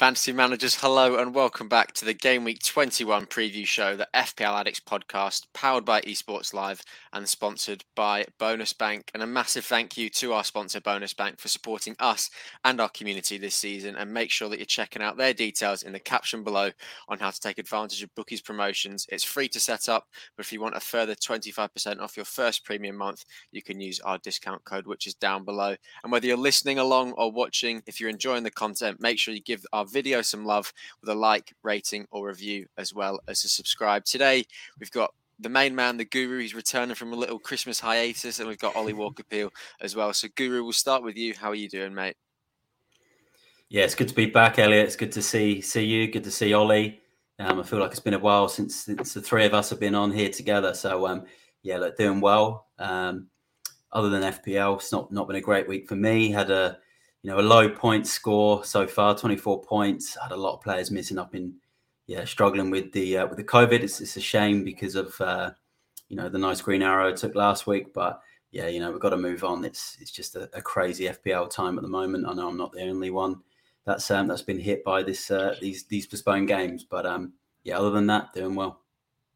Fantasy managers, hello and welcome back to the Game Week 21 preview show, the FPL Addicts podcast, powered by Esports Live and sponsored by Bonus Bank. And a massive thank you to our sponsor, Bonus Bank, for supporting us and our community this season. And make sure that you're checking out their details in the caption below on how to take advantage of bookies promotions. It's free to set up, but if you want a further 25% off your first premium month, you can use our discount code, which is down below. And whether you're listening along or watching, if you're enjoying the content, make sure you give our video some love with a like, rating, or review, as well as a subscribe. Today, we've got the main man, the guru, he's returning from a little Christmas hiatus, and we've got Ollie Walker Peel as well. So, Guru, we'll start with you. How are you doing, mate? Yeah, it's good to be back, Elliot. It's good to see see you. Good to see Ollie. Um, I feel like it's been a while since, since the three of us have been on here together. So, um, yeah, look, doing well. Um, other than FPL, it's not not been a great week for me. Had a you know a low point score so far, 24 points. Had a lot of players missing up in yeah struggling with the uh, with the COVID. It's, it's a shame because of uh, you know the nice green arrow it took last week, but yeah, you know we've got to move on. It's it's just a, a crazy FPL time at the moment. I know I'm not the only one that's um, that's been hit by this uh, these these postponed games, but um, yeah, other than that, doing well.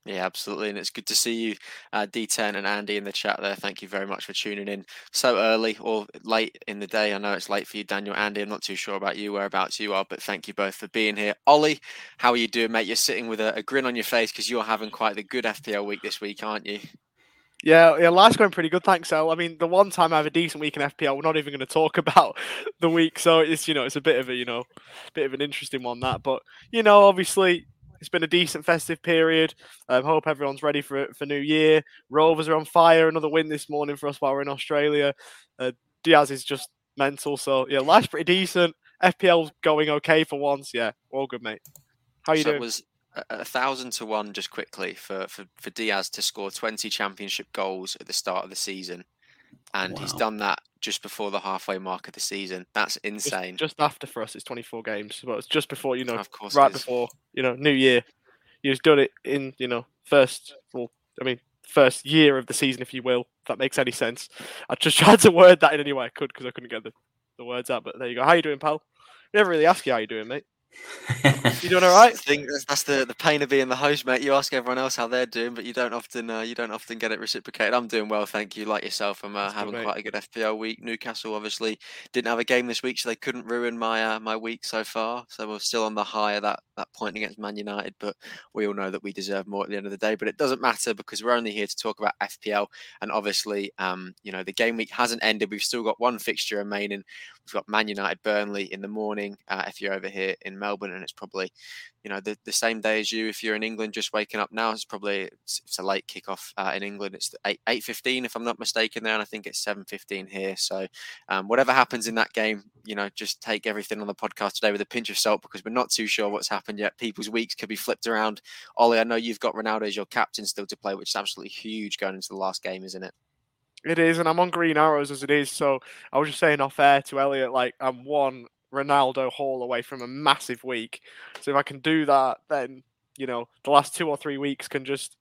Yeah, absolutely. And it's good to see you, uh, D10 and Andy in the chat there. Thank you very much for tuning in so early or late in the day. I know it's late for you, Daniel. Andy, I'm not too sure about you, whereabouts you are, but thank you both for being here. Ollie, how are you doing, mate? You're sitting with a, a grin on your face because you're having quite the good FPL week this week, aren't you? Yeah, yeah, life's going pretty good, thanks. So, I mean, the one time I have a decent week in FPL, we're not even going to talk about the week, so it's you know, it's a bit of a you know, bit of an interesting one that. But you know, obviously, it's been a decent festive period. I um, hope everyone's ready for for New Year. Rovers are on fire. Another win this morning for us while we're in Australia. Uh, Diaz is just mental. So yeah, life's pretty decent. FPL's going okay for once. Yeah, all good, mate. How you so doing? It was a thousand to one just quickly for, for for Diaz to score 20 championship goals at the start of the season and wow. he's done that just before the halfway mark of the season. That's insane. Just, just after for us, it's 24 games. Well, it's just before you know, of course right before you know New Year. You've done it in you know first. Well, I mean first year of the season, if you will. If that makes any sense. I just tried to word that in any way I could because I couldn't get the, the words out. But there you go. How you doing, pal? never really ask you how you doing, mate you doing all right? I think that's the, the pain of being the host, mate. You ask everyone else how they're doing, but you don't often uh, you don't often get it reciprocated. I'm doing well, thank you. Like yourself, I'm uh, having quite a good FPL week. Newcastle obviously didn't have a game this week, so they couldn't ruin my uh, my week so far. So we're still on the high of that that point against Man United, but we all know that we deserve more at the end of the day. But it doesn't matter because we're only here to talk about FPL, and obviously, um, you know, the game week hasn't ended. We've still got one fixture remaining. We've got Man United Burnley in the morning uh, if you're over here in Melbourne, and it's probably you know the, the same day as you if you're in England just waking up now. It's probably it's, it's a late kickoff uh, in England. It's eight eight fifteen if I'm not mistaken there, and I think it's seven fifteen here. So um, whatever happens in that game, you know, just take everything on the podcast today with a pinch of salt because we're not too sure what's happened yet. People's weeks could be flipped around. Ollie, I know you've got Ronaldo as your captain still to play, which is absolutely huge going into the last game, isn't it? It is, and I'm on green arrows as it is. So I was just saying off air to Elliot, like I'm one Ronaldo haul away from a massive week. So if I can do that, then you know the last two or three weeks can just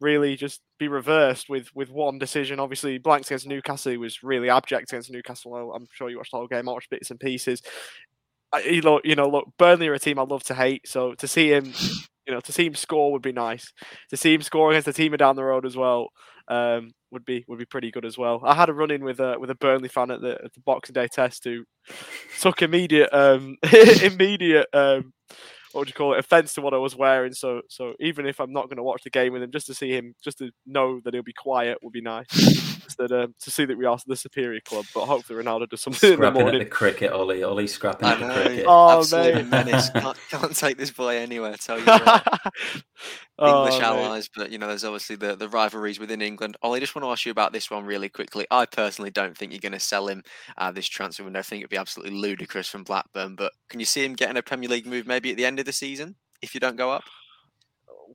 really just be reversed with with one decision. Obviously, blanks against Newcastle was really abject against Newcastle. I'm sure you watched the whole game. I watched bits and pieces. You know, you know, look, Burnley are a team I love to hate. So to see him, you know, to see him score would be nice. To see him score against a team down the road as well um, would be would be pretty good as well. I had a run in with a with a Burnley fan at the, at the Boxing Day test who took immediate um, immediate um, what would you call it offense to what I was wearing. So so even if I'm not going to watch the game with him, just to see him, just to know that he'll be quiet would be nice. Instead um, to see that we are the superior club, but hopefully Ronaldo does something scrapping in the morning. At the cricket, Ollie, Ollie scrapping at the cricket. Oh, Absolute menace. Can't, can't, take this boy anywhere. Tell you. English oh, allies, but you know, there's obviously the, the rivalries within England. Ollie, I just want to ask you about this one really quickly. I personally don't think you're going to sell him uh, this transfer window. I think it'd be absolutely ludicrous from Blackburn. But can you see him getting a Premier League move maybe at the end of the season if you don't go up?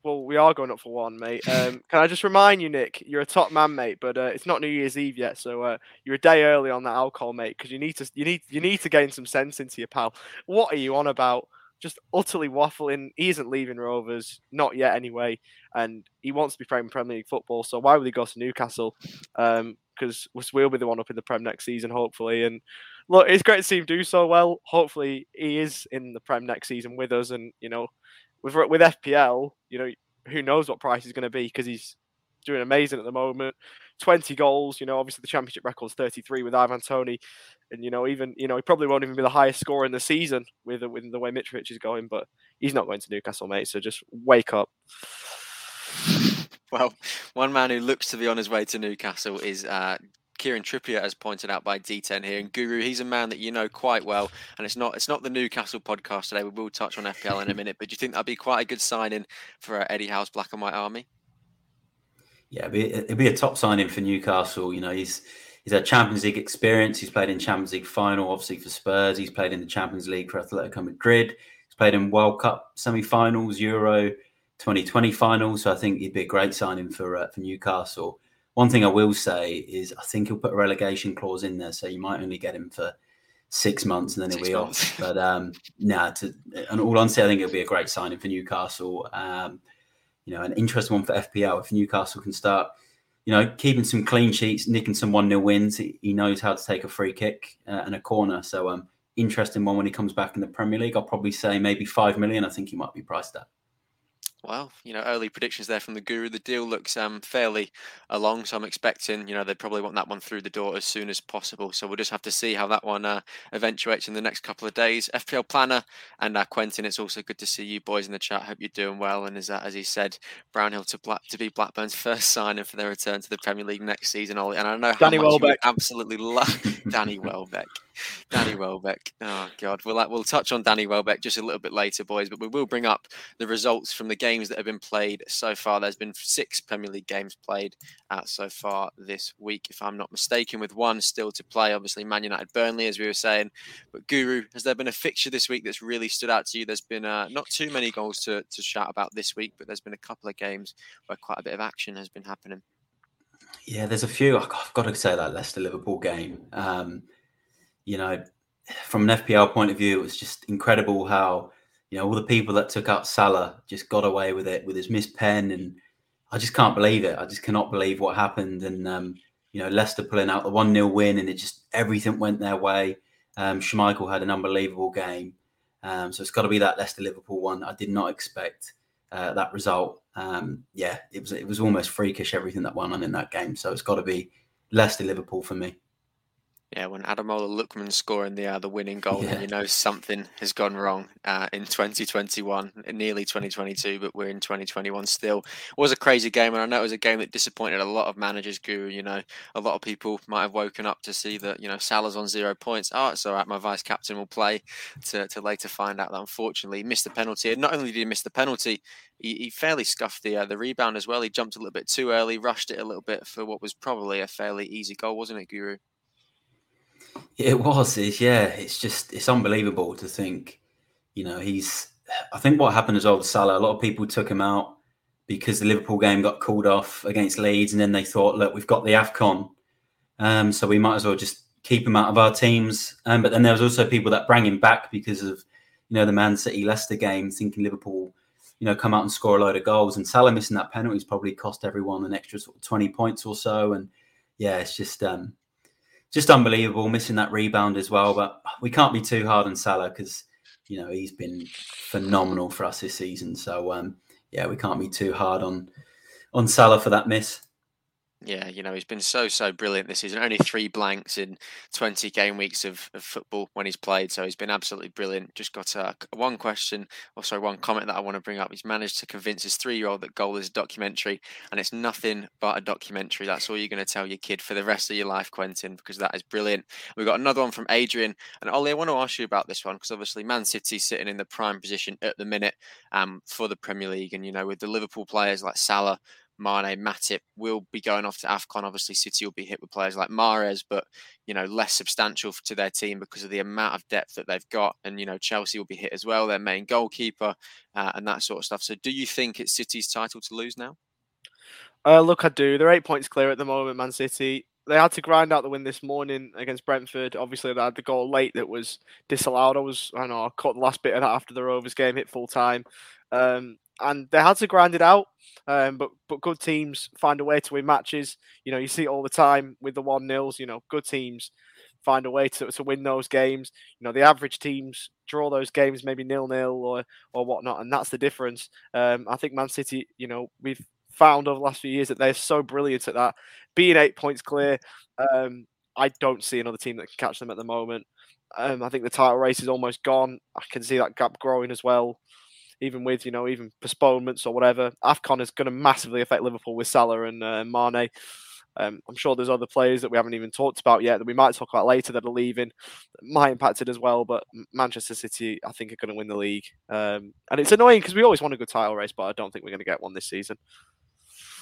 Well, we are going up for one, mate. Um, can I just remind you, Nick, you're a top man, mate, but uh, it's not New Year's Eve yet, so uh, you're a day early on that alcohol, mate, because you need to you need you need to gain some sense into your pal. What are you on about? Just utterly waffling. He isn't leaving Rovers, not yet anyway, and he wants to be playing Premier League football. So why would he go to Newcastle? Because um, we'll be the one up in the Prem next season, hopefully. And look, it's great to see him do so well. Hopefully, he is in the Prem next season with us, and you know, with with FPL, you know, who knows what price he's going to be because he's doing amazing at the moment. 20 goals, you know, obviously the championship record is 33 with Ivan Toney. And, you know, even, you know, he probably won't even be the highest scorer in the season with, with the way Mitrovic is going, but he's not going to Newcastle, mate. So just wake up. Well, one man who looks to be on his way to Newcastle is uh, Kieran Trippier, as pointed out by D10 here. And Guru, he's a man that you know quite well. And it's not it's not the Newcastle podcast today. We will touch on FPL in a minute. But do you think that'd be quite a good signing for uh, Eddie Howe's Black and White Army? Yeah, it'd be, it'd be a top signing for Newcastle. You know, he's he's had Champions League experience. He's played in Champions League final, obviously for Spurs. He's played in the Champions League for Atletico Madrid. He's played in World Cup semi-finals, Euro 2020 finals. So I think he'd be a great signing for uh, for Newcastle. One thing I will say is I think he'll put a relegation clause in there, so you might only get him for six months and then he'll be off. But um, nah, to, and all honesty, I think it'll be a great signing for Newcastle. Um, you know, an interesting one for FPL. If Newcastle can start, you know, keeping some clean sheets, nicking some 1 0 wins, he, knows how to take a free kick uh, and a corner. So, um, interesting one when he comes back in the Premier League. I'll probably say maybe 5 million. I think he might be priced at. Well, you know, early predictions there from the guru. The deal looks um, fairly along, so I'm expecting, you know, they probably want that one through the door as soon as possible. So we'll just have to see how that one uh, eventuates in the next couple of days. FPL planner and uh, Quentin, it's also good to see you boys in the chat. Hope you're doing well. And as uh, as he said, Brownhill to Black to be Blackburn's first signing for their return to the Premier League next season. Ollie, and I know how Danny much Welbeck. you absolutely love Danny Welbeck. Danny Welbeck. Oh God, we'll uh, we'll touch on Danny Welbeck just a little bit later, boys. But we will bring up the results from the games that have been played so far. There's been six Premier League games played uh, so far this week, if I'm not mistaken, with one still to play. Obviously, Man United, Burnley, as we were saying. But Guru, has there been a fixture this week that's really stood out to you? There's been uh, not too many goals to to shout about this week, but there's been a couple of games where quite a bit of action has been happening. Yeah, there's a few. I've got to say that Leicester Liverpool game. Um, you know, from an FPL point of view, it was just incredible how you know all the people that took out Salah just got away with it with his missed pen, and I just can't believe it. I just cannot believe what happened, and um, you know Leicester pulling out the one 0 win, and it just everything went their way. Um, Schmeichel had an unbelievable game, um, so it's got to be that Leicester Liverpool one. I did not expect uh, that result. Um, yeah, it was it was almost freakish everything that went on in that game. So it's got to be Leicester Liverpool for me. Yeah, when Ademola Lookman scoring the uh, the winning goal, yeah. you know something has gone wrong uh, in 2021, nearly 2022, but we're in 2021 still. It was a crazy game, and I know it was a game that disappointed a lot of managers. Guru, you know, a lot of people might have woken up to see that you know Salah's on zero points. Oh, it's all right, my vice captain will play. To, to later find out that unfortunately he missed the penalty. And not only did he miss the penalty, he, he fairly scuffed the uh, the rebound as well. He jumped a little bit too early, rushed it a little bit for what was probably a fairly easy goal, wasn't it, Guru? It was. It's, yeah. It's just it's unbelievable to think. You know, he's. I think what happened as well with Salah. A lot of people took him out because the Liverpool game got called off against Leeds, and then they thought, look, we've got the Afcon, um, so we might as well just keep him out of our teams. Um, but then there was also people that bring him back because of you know the Man City Leicester game, thinking Liverpool, you know, come out and score a load of goals. And Salah missing that penalty has probably cost everyone an extra sort of twenty points or so. And yeah, it's just um, just unbelievable, missing that rebound as well. But we can't be too hard on Salah because you know he's been phenomenal for us this season. So um, yeah, we can't be too hard on on Salah for that miss. Yeah, you know, he's been so, so brilliant this season. Only three blanks in 20 game weeks of, of football when he's played. So he's been absolutely brilliant. Just got one question, or sorry, one comment that I want to bring up. He's managed to convince his three year old that goal is a documentary and it's nothing but a documentary. That's all you're going to tell your kid for the rest of your life, Quentin, because that is brilliant. We've got another one from Adrian. And Ollie, I want to ask you about this one because obviously Man City's sitting in the prime position at the minute um, for the Premier League. And, you know, with the Liverpool players like Salah, Mane, Matip will be going off to AFCON. Obviously, City will be hit with players like Mahrez, but, you know, less substantial to their team because of the amount of depth that they've got. And, you know, Chelsea will be hit as well, their main goalkeeper uh, and that sort of stuff. So do you think it's City's title to lose now? Uh, look, I do. They're eight points clear at the moment, Man City. They had to grind out the win this morning against Brentford. Obviously, they had the goal late that was disallowed. I was, I know, I caught the last bit of that after the Rovers game, hit full time. Um, and they had to grind it out. Um, but but good teams find a way to win matches. You know, you see it all the time with the one nils. You know, good teams find a way to, to win those games. You know, the average teams draw those games maybe nil nil or or whatnot, and that's the difference. Um, I think Man City, you know, we've found over the last few years that they're so brilliant at that. Being eight points clear, um, I don't see another team that can catch them at the moment. Um, I think the title race is almost gone. I can see that gap growing as well, even with you know even postponements or whatever. Afcon is going to massively affect Liverpool with Salah and uh, Mane. Um, I'm sure there's other players that we haven't even talked about yet that we might talk about later that are leaving, might impact it as well. But Manchester City, I think, are going to win the league. Um, and it's annoying because we always want a good title race, but I don't think we're going to get one this season.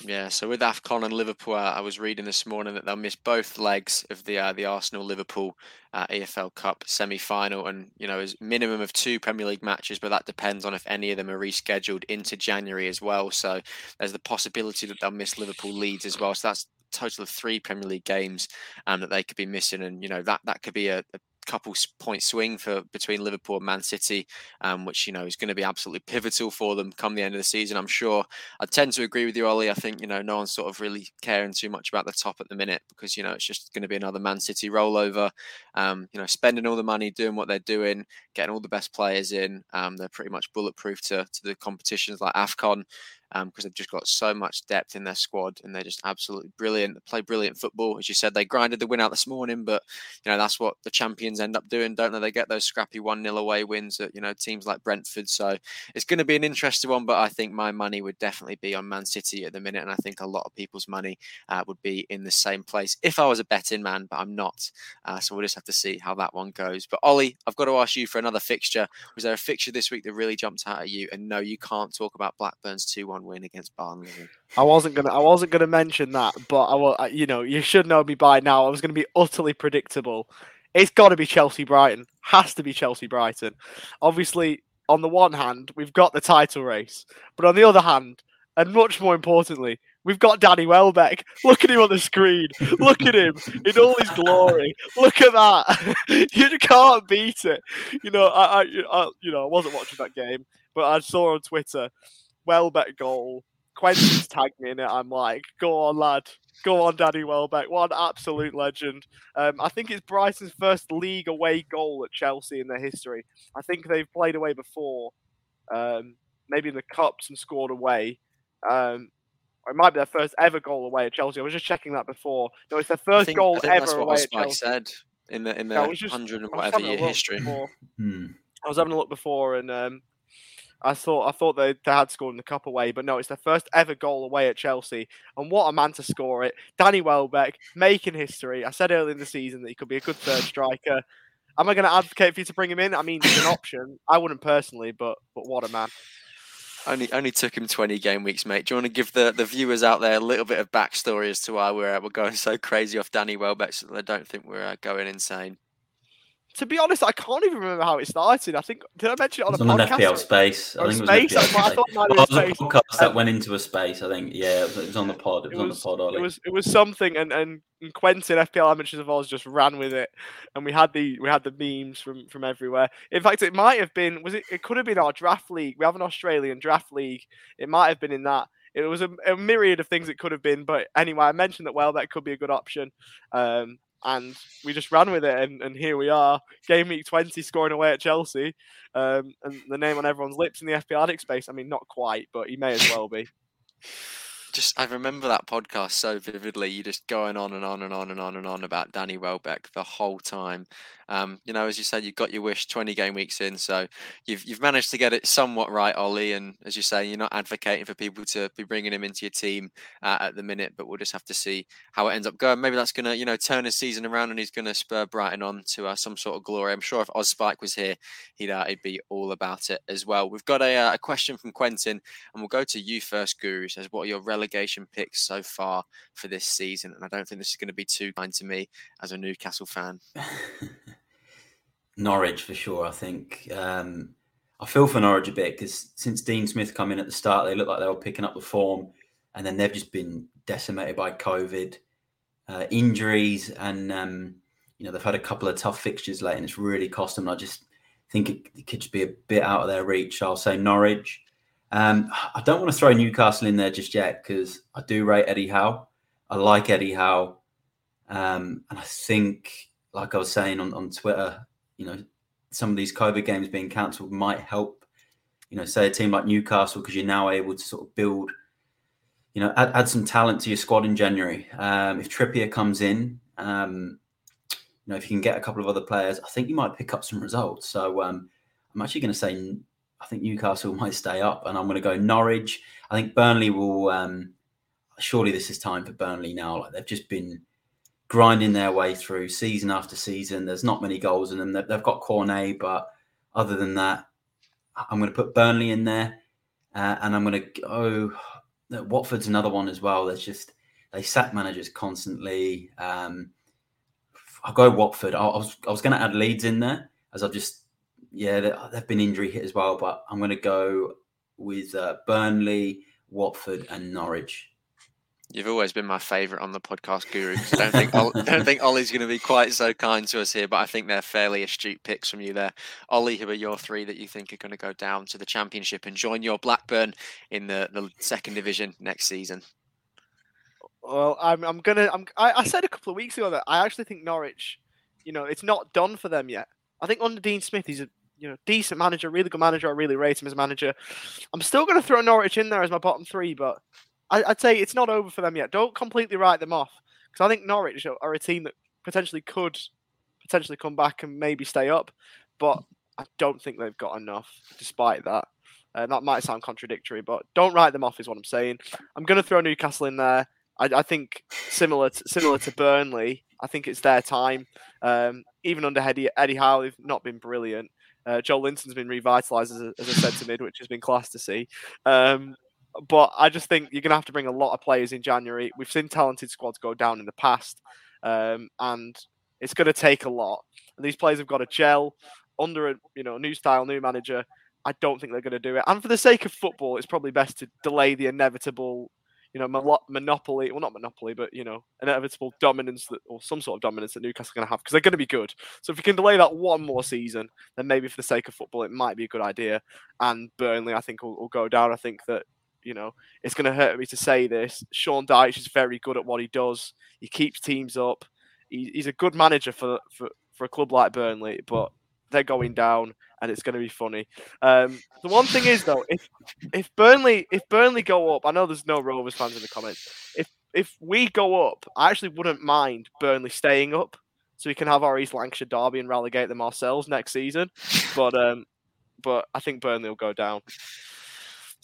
Yeah, so with Afcon and Liverpool, I was reading this morning that they'll miss both legs of the uh, the Arsenal Liverpool uh, EFL Cup semi final, and you know, is minimum of two Premier League matches, but that depends on if any of them are rescheduled into January as well. So there's the possibility that they'll miss Liverpool Leeds as well. So that's total of three Premier League games um, that they could be missing, and you know that that could be a, a couple point swing for between Liverpool and Man City, um, which you know is going to be absolutely pivotal for them come the end of the season. I'm sure. I tend to agree with you, Ollie. I think you know no one's sort of really caring too much about the top at the minute because you know it's just going to be another Man City rollover. Um, you know, spending all the money, doing what they're doing, getting all the best players in. Um, they're pretty much bulletproof to to the competitions like Afcon because um, they've just got so much depth in their squad and they're just absolutely brilliant. They play brilliant football, as you said. They grinded the win out this morning, but you know that's what the champions end up doing, don't they? They get those scrappy one 0 away wins at you know teams like Brentford. So it's going to be an interesting one. But I think my money would definitely be on Man City at the minute, and I think a lot of people's money uh, would be in the same place if I was a betting man, but I'm not. Uh, so we'll just have to see how that one goes. But Ollie, I've got to ask you for another fixture. Was there a fixture this week that really jumped out at you? And no, you can't talk about Blackburn's two one win against Barnsley. I wasn't gonna. I wasn't gonna mention that, but I will. You know, you should know me by now. I was gonna be utterly predictable. It's got to be Chelsea Brighton. Has to be Chelsea Brighton. Obviously, on the one hand, we've got the title race, but on the other hand, and much more importantly, we've got Danny Welbeck. Look at him on the screen. Look at him in all his glory. Look at that. you can't beat it. You know, I, I, I, you know, I wasn't watching that game, but I saw on Twitter Welbeck goal Quentin's tagged me in it. I'm like, go on, lad. Go on, Daddy Welbeck. What an absolute legend. Um, I think it's Brighton's first league away goal at Chelsea in their history. I think they've played away before, um, maybe in the Cups and scored away. Um, it might be their first ever goal away at Chelsea. I was just checking that before. No, it's their first think, goal ever away at Chelsea. said in the in the hundred and whatever year history. Hmm. I was having a look before, and um, I thought I thought they, they had scored in the cup away, but no, it's their first ever goal away at Chelsea. And what a man to score it. Danny Welbeck making history. I said earlier in the season that he could be a good third striker. Am I going to advocate for you to bring him in? I mean, it's an option. I wouldn't personally, but but what a man. Only only took him 20 game weeks, mate. Do you want to give the, the viewers out there a little bit of backstory as to why we're, we're going so crazy off Danny Welbeck so they don't think we're uh, going insane? To be honest, I can't even remember how it started. I think did I mention it on it a podcast? on FPL space. I think space? it was, I thought it was a podcast that went into a space. I think yeah, it was on the pod. It was, it was on the pod. Ollie. It was it was something, and and Quentin FPL amateurs of Oz just ran with it, and we had the we had the memes from from everywhere. In fact, it might have been was it? It could have been our draft league. We have an Australian draft league. It might have been in that. It was a, a myriad of things it could have been, but anyway, I mentioned that well, that could be a good option. Um, and we just ran with it, and, and here we are, game week 20, scoring away at Chelsea, um, and the name on everyone's lips in the FPL addict space. I mean, not quite, but he may as well be. Just, I remember that podcast so vividly. You just going on and on and on and on and on about Danny Welbeck the whole time, um, you know, as you said, you've got your wish 20 game weeks in, so you've you've managed to get it somewhat right, Ollie. And as you say, you're not advocating for people to be bringing him into your team uh, at the minute, but we'll just have to see how it ends up going. Maybe that's going to, you know, turn his season around and he's going to spur Brighton on to uh, some sort of glory. I'm sure if Oz Spike was here, he'd uh, he'd be all about it as well. We've got a, uh, a question from Quentin, and we'll go to you first, Guru. Says, what are your relegation picks so far for this season? And I don't think this is going to be too kind to me as a Newcastle fan. Norwich for sure. I think um, I feel for Norwich a bit because since Dean Smith come in at the start, they looked like they were picking up the form, and then they've just been decimated by COVID, uh, injuries, and um, you know they've had a couple of tough fixtures late, and it's really cost them. I just think it, it could just be a bit out of their reach. I'll say Norwich. Um, I don't want to throw Newcastle in there just yet because I do rate Eddie Howe. I like Eddie Howe, um, and I think like I was saying on, on Twitter, you know, some of these COVID games being cancelled might help, you know, say a team like Newcastle because you're now able to sort of build, you know, add, add some talent to your squad in January. Um, if Trippier comes in, um, you know, if you can get a couple of other players, I think you might pick up some results. So um, I'm actually going to say I think Newcastle might stay up, and I'm going to go Norwich. I think Burnley will. Um, surely this is time for Burnley now. Like they've just been grinding their way through season after season. There's not many goals in them. They've got Cornet, but other than that, I'm going to put Burnley in there, uh, and I'm going to go. Watford's another one as well. There's just they sack managers constantly. Um, I'll go Watford. I, I was I was going to add Leeds in there as I've just yeah they've been injury hit as well, but I'm going to go with uh, Burnley, Watford, and Norwich. You've always been my favourite on the podcast, Guru. I don't think I don't think Ollie's going to be quite so kind to us here, but I think they're fairly astute picks from you there. Ollie, who are your three that you think are going to go down to the Championship and join your Blackburn in the, the second division next season? Well, I'm I'm gonna I'm I, I said a couple of weeks ago that I actually think Norwich, you know, it's not done for them yet. I think under Dean Smith, he's a you know decent manager, really good manager. I really rate him as a manager. I'm still going to throw Norwich in there as my bottom three, but I, would say it's not over for them yet. Don't completely write them off because I think Norwich are a team that potentially could potentially come back and maybe stay up, but I don't think they've got enough. Despite that, uh, that might sound contradictory, but don't write them off is what I'm saying. I'm going to throw Newcastle in there. I, I think similar to, similar to Burnley, I think it's their time. Um, even under Eddie, Eddie Howe, they've not been brilliant. Uh, Joelinton's been revitalised as a, as a centre mid, which has been class to see. Um, but I just think you're going to have to bring a lot of players in January. We've seen talented squads go down in the past, um, and it's going to take a lot. And these players have got to gel under a you know new style, new manager. I don't think they're going to do it. And for the sake of football, it's probably best to delay the inevitable, you know, monopoly. Well, not monopoly, but you know, inevitable dominance that, or some sort of dominance that Newcastle are going to have because they're going to be good. So if you can delay that one more season, then maybe for the sake of football, it might be a good idea. And Burnley, I think, will, will go down. I think that you know, it's going to hurt me to say this. Sean Dyche is very good at what he does. He keeps teams up. He, he's a good manager for, for, for a club like Burnley, but they're going down, and it's going to be funny. Um, the one thing is though, if if Burnley if Burnley go up, I know there's no Rovers fans in the comments. If if we go up, I actually wouldn't mind Burnley staying up, so we can have our East Lancashire derby and relegate them ourselves next season. But um, but I think Burnley will go down.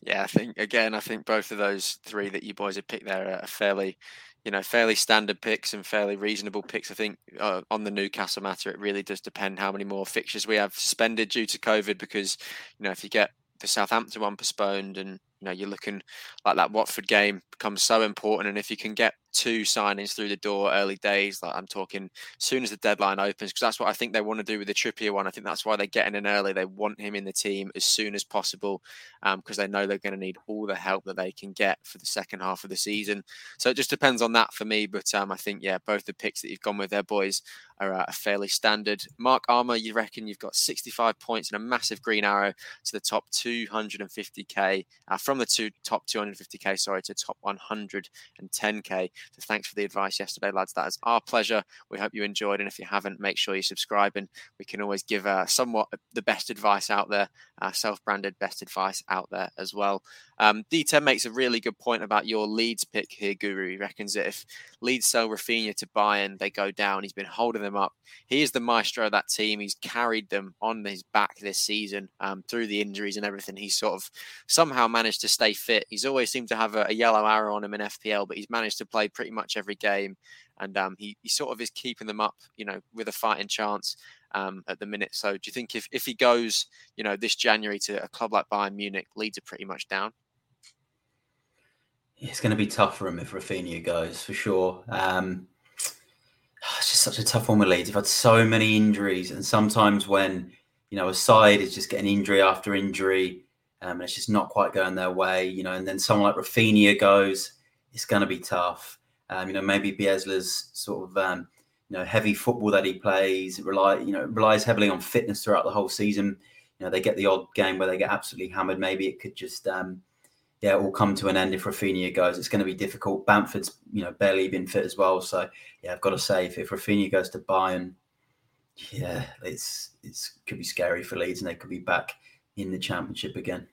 Yeah, I think again, I think both of those three that you boys have picked there are fairly, you know, fairly standard picks and fairly reasonable picks. I think uh, on the Newcastle matter, it really does depend how many more fixtures we have suspended due to COVID. Because you know, if you get the Southampton one postponed and you know you're looking like that Watford game becomes so important, and if you can get two signings through the door early days. Like I'm talking as soon as the deadline opens, because that's what I think they want to do with the Trippier one. I think that's why they're getting in early. They want him in the team as soon as possible because um, they know they're going to need all the help that they can get for the second half of the season. So it just depends on that for me. But um, I think, yeah, both the picks that you've gone with there, boys, are uh, fairly standard. Mark Armour, you reckon you've got 65 points and a massive green arrow to the top 250k, uh, from the two top 250k, sorry, to top 110k. So thanks for the advice yesterday, lads. That is our pleasure. We hope you enjoyed. And if you haven't, make sure you subscribe. And we can always give uh, somewhat the best advice out there, uh, self branded best advice out there as well. Um, D10 makes a really good point about your Leeds pick here, Guru. He reckons that if Leeds sell Raphinha to Bayern, they go down. He's been holding them up. He is the maestro of that team. He's carried them on his back this season um, through the injuries and everything. He's sort of somehow managed to stay fit. He's always seemed to have a, a yellow arrow on him in FPL, but he's managed to play pretty much every game. And um, he, he sort of is keeping them up, you know, with a fighting chance um, at the minute. So do you think if, if he goes, you know, this January to a club like Bayern Munich, Leeds are pretty much down? It's going to be tough for him if Raphinha goes for sure. Um, it's just such a tough one with Leeds. They've had so many injuries, and sometimes when you know a side is just getting injury after injury, um, and it's just not quite going their way, you know, and then someone like Raphinha goes, it's going to be tough. Um, you know, maybe Bielsa's sort of um, you know heavy football that he plays rely you know relies heavily on fitness throughout the whole season. You know, they get the odd game where they get absolutely hammered. Maybe it could just um, yeah, it will come to an end if Raphinha goes. It's going to be difficult. Bamford's, you know, barely been fit as well. So, yeah, I've got to say, if, if Raphinha goes to Bayern, Yeah, it's it's could be scary for Leeds, and they could be back in the championship again.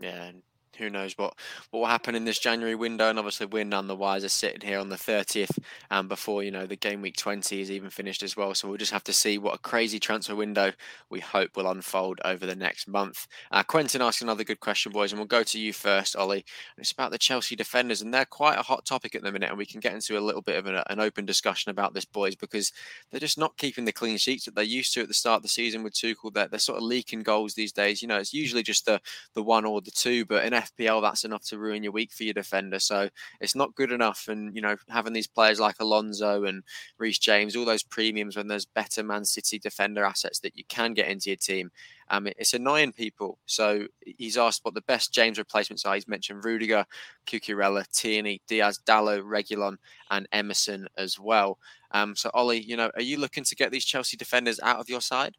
Yeah, who knows what what will happen in this January window, and obviously we're none the wiser sitting here on the 30th, and um, before you know the game week 20 is even finished as well. So we'll just have to see what a crazy transfer window we hope will unfold over the next month. Uh, Quentin asked another good question, boys, and we'll go to you first, Ollie. It's about the Chelsea defenders, and they're quite a hot topic at the minute, and we can get into a little bit of an, an open discussion about this, boys, because they're just not keeping the clean sheets that they used to at the start of the season with Tuchel. They're, they're sort of leaking goals these days. You know, it's usually just the the one or the two, but in FPL, that's enough to ruin your week for your defender. So it's not good enough. And, you know, having these players like Alonso and Reece James, all those premiums when there's better Man City defender assets that you can get into your team. Um, it's annoying people. So he's asked what the best James replacements are. He's mentioned Rudiger, Cucurella, Tierney, Diaz, Dalot, Reguilon, and Emerson as well. Um, so Ollie, you know, are you looking to get these Chelsea defenders out of your side?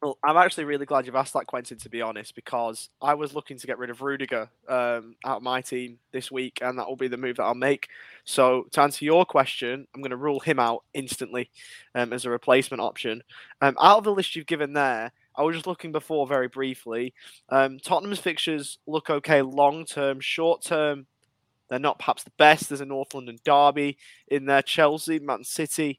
Well, I'm actually really glad you've asked that, Quentin, to be honest, because I was looking to get rid of Rudiger um, out of my team this week, and that will be the move that I'll make. So, to answer your question, I'm going to rule him out instantly um, as a replacement option. Um, out of the list you've given there, I was just looking before very briefly. Um, Tottenham's fixtures look okay long term, short term. They're not perhaps the best. There's a North London derby in there, Chelsea, Man City,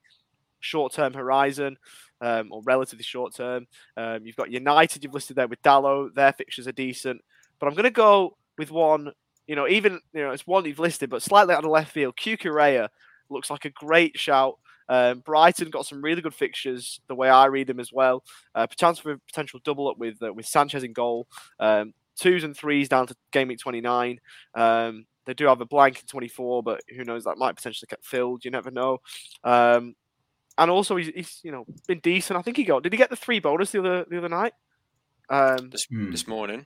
short term horizon um, or relatively short term. Um, you've got United, you've listed there with Dalot. Their fixtures are decent. But I'm going to go with one, you know, even, you know, it's one you've listed, but slightly out of left field. Cucurella looks like a great shout. Um, Brighton got some really good fixtures, the way I read them as well. Uh, chance for a potential double up with uh, with Sanchez in goal. Um, twos and threes down to game week 29. Um, they do have a blank in 24, but who knows? That might potentially get filled. You never know. Um, and also he's, he's you know been decent. I think he got did he get the three bonus the other the other night? Um, this, hmm. this morning.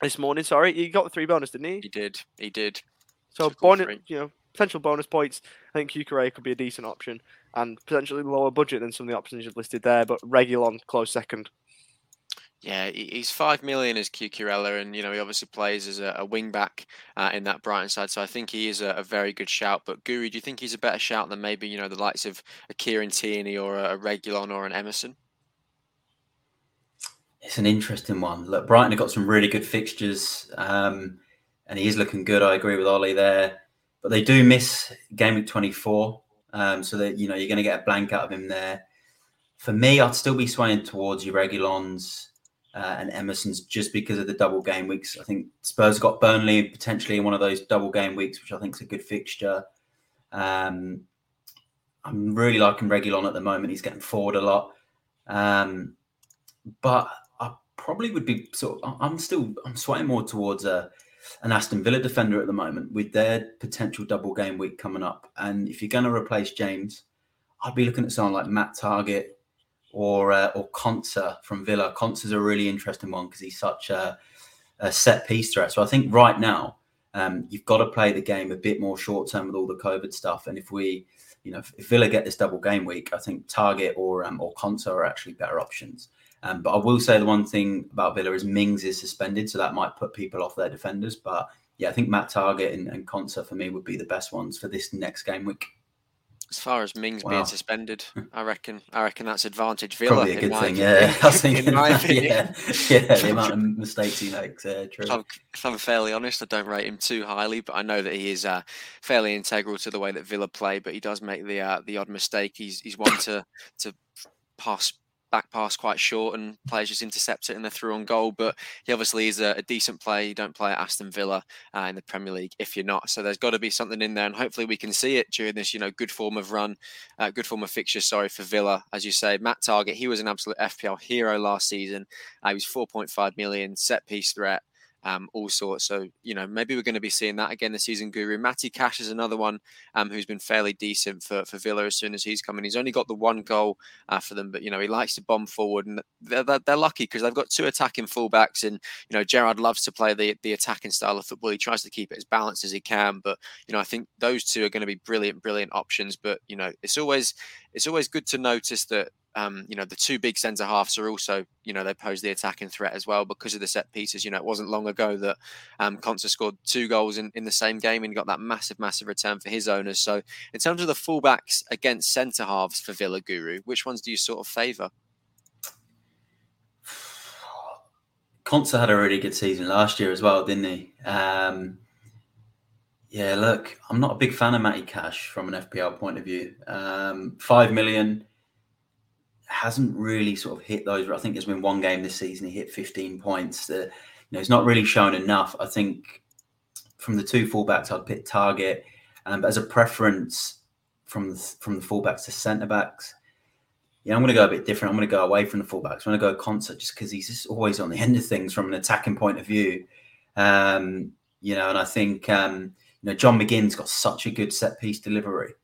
This morning, sorry, he got the three bonus, didn't he? He did. He did. So bonus, you know, potential bonus points. I think Cucurella could be a decent option and potentially lower budget than some of the options you've listed there, but Reguilon close second. Yeah, he's five million as Cucurella, and you know he obviously plays as a, a wing back uh, in that Brighton side. So I think he is a, a, very good shout. But Guru, do you think he's a better shout than maybe you know the likes of a Kieran Tierney or a, Reguilon or an Emerson? It's an interesting one. Look, Brighton have got some really good fixtures, um, and he is looking good. I agree with Ollie there, but they do miss game week twenty four, um, so that you know you're going to get a blank out of him there. For me, I'd still be swaying towards your Reguilons uh, and Emerson's just because of the double game weeks. I think Spurs got Burnley potentially in one of those double game weeks, which I think is a good fixture. Um, I'm really liking Reguilon at the moment. He's getting forward a lot. Um, but I probably would be sort of, I'm still, I'm swaying more towards a, an Aston Villa defender at the moment with their potential double game week coming up. And if you're going to replace James, I'd be looking at someone like Matt Targett, or uh, or Konsa from Villa. Konsa's a really interesting one because he's such a, a, set piece threat. So I think right now um, you've got to play the game a bit more short term with all the COVID stuff. And if we, you know, if Villa get this double game week, I think Targett or um, or Konsa are actually better options. Um, but I will say the one thing about Villa is Mings is suspended, so that might put people off their defenders. But yeah, I think Matt Targett and, and Konsa for me would be the best ones for this next game week. As far as Mings wow. being suspended, I reckon I reckon that's advantage Villa. Probably a good thing, yeah. I was thinking, yeah, yeah, the amount of mistakes he makes. Yeah, true. If I'm, if I'm, fairly honest, I don't rate him too highly, but I know that he is uh, fairly integral to the way that Villa play. But he does make the uh, the odd mistake. He's he's one to to pass back pass quite short and players just intercept it and they're through on goal. But he obviously is a, a decent player. You don't play at Aston Villa uh, in the Premier League if you're not. So there's got to be something in there, and hopefully we can see it during this, you know, good form of run, uh, good form of fixture. Sorry for Villa, as you say, Matt Targett. He was an absolute FPL hero last season. Uh, he was 4.5 million set piece threat um, all sorts. So, you know, maybe we're going to be seeing that again this season. Guru Matty Cash is another one um, who's been fairly decent for, for Villa as soon as he's coming. He's only got the one goal uh, for them, but, you know, he likes to bomb forward. And they're, they're, they're lucky because they've got two attacking fullbacks. And, you know, Gerrard loves to play the, the attacking style of football. He tries to keep it as balanced as he can. But, you know, I think those two are going to be brilliant, brilliant options. But, you know, it's always it's always good to notice that um, you know, the two big centre halves are also, you know, they pose the attacking threat as well because of the set pieces. You know, it wasn't long ago that um, scored two goals in, in the same game and got that massive, massive return for his owners. So, in terms of the fullbacks against centre halves for Villa Guru, which ones do you sort of favour? Konsa had a really good season last year as well, didn't he? Um, yeah, look, I'm not a big fan of Matty Cash from an FPL point of view. Um, Five million hasn't really sort of hit those. I think there's been one game this season he hit 15 points. That you know, he's not really shown enough. I think from the two fullbacks, I'd pick Targett, um, but as a preference from the, from the fullbacks to centre backs, yeah, I'm going to go a bit different. I'm going to go away from the fullbacks. I'm going to go Konsa just because he's just always on the end of things from an attacking point of view. Um, you know, and I think um, you know John McGinn's got such a good set piece delivery.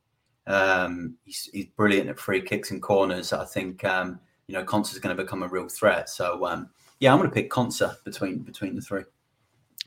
Um, he's, he's, brilliant at free kicks and corners. I think um, you know Konsa's going to become a real threat. So um, yeah, I'm going to pick Konsa between between the three.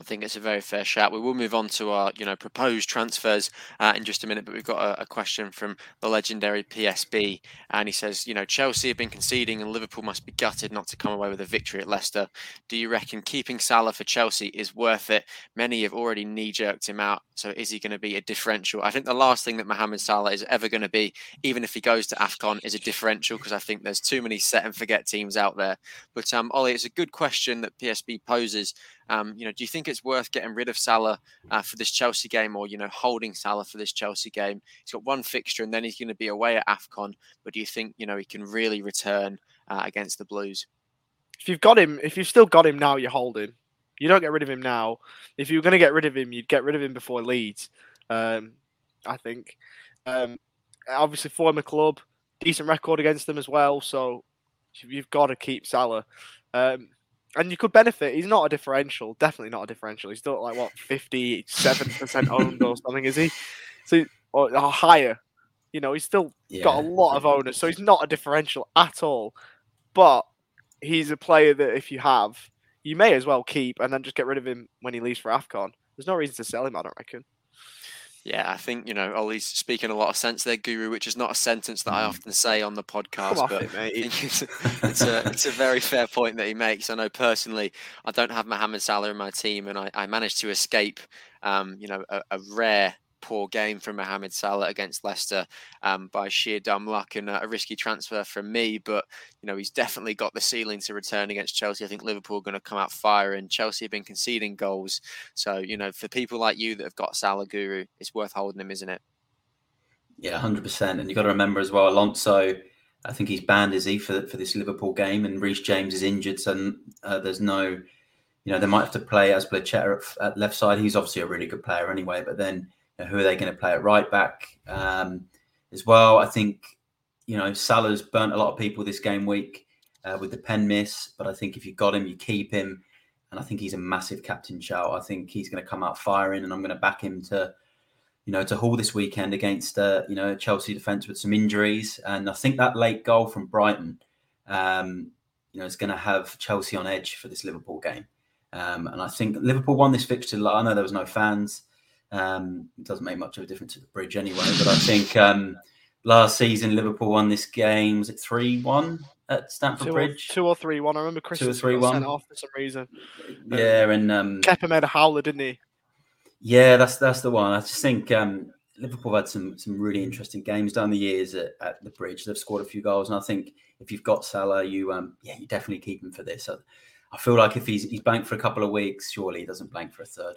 I think it's a very fair shout. We will move on to our, you know, proposed transfers uh, in just a minute, but we've got a, a, question from the legendary PSB, and he says, you know, Chelsea have been conceding, and Liverpool must be gutted not to come away with a victory at Leicester. Do you reckon keeping Salah for Chelsea is worth it? Many have already knee jerked him out, so is he going to be a differential? I think the last thing that Mohamed Salah is ever going to be, even if he goes to Afcon, is a differential because I think there's too many set and forget teams out there. But um, Ollie, it's a good question that PSB poses. Um, you know, do you think it's worth getting rid of Salah uh, for this Chelsea game, or you know, holding Salah for this Chelsea game? He's got one fixture, and then he's going to be away at Afcon. But do you think you know he can really return uh, against the Blues? If you've got him, if you've still got him now, you're holding. You don't get rid of him now. If you were going to get rid of him, you'd get rid of him before Leeds. Um, I think. Um, obviously, former club, decent record against them as well. So you've got to keep Salah. Um, and you could benefit. He's not a differential, definitely not a differential. He's still like what fifty-seven percent owned or something, is he? So or, or higher. You know, he's still yeah. got a lot of owners, so he's not a differential at all. But he's a player that if you have, you may as well keep and then just get rid of him when he leaves for Afcon. There's no reason to sell him, I don't reckon. Yeah, I think you know Ollie's speaking a lot of sense there, Guru, which is not a sentence that I mm. often say on the podcast, but it, it's, it's, a it's a very fair point that he makes. I know personally, I don't have Mohamed Salah in my team, and I, I managed to escape, um, you know, a, a rare poor game from Mohamed Salah against Leicester um, by sheer dumb luck and a risky transfer from me. But you know he's definitely got the ceiling to return against Chelsea. I think Liverpool are going to come out firing. Chelsea have been conceding goals, so you know for people like you that have got Salah Guru, it's worth holding him, isn't it? Yeah, hundred percent. And you've got to remember as well, Alonso. I think he's banned, is he, for for this Liverpool game? And Reece James is injured, so uh, there's no. You know, they might have to play Azpilicueta at, at left side. He's obviously a really good player anyway, but then who are they going to play at right back um, as well? I think you know Salah's burnt a lot of people this game week uh, with the pen miss, but I think if you got him, you keep him, and I think he's a massive captain shout. I think he's going to come out firing, and I'm going to back him to. You know, to haul this weekend against uh, you know Chelsea defence with some injuries, and I think that late goal from Brighton, um, you know, is going to have Chelsea on edge for this Liverpool game. Um, and I think Liverpool won this fixture. I know there was no fans, um, it doesn't make much of a difference at the bridge anyway. But I think um, last season Liverpool won this game. Was it three one at Stamford two Bridge? Or, two or three one. I remember Chris two or three one off for some reason. Yeah, and um, Kepa made a howler, didn't he? Yeah, that's that's the one. I just think um, Liverpool had some some really interesting games down the years at, at, the bridge. They've scored a few goals, and I think if you've got Salah, you um yeah, you definitely keep him for this. I, I feel like if he's he's blanked for a couple of weeks, surely he doesn't blank for a third.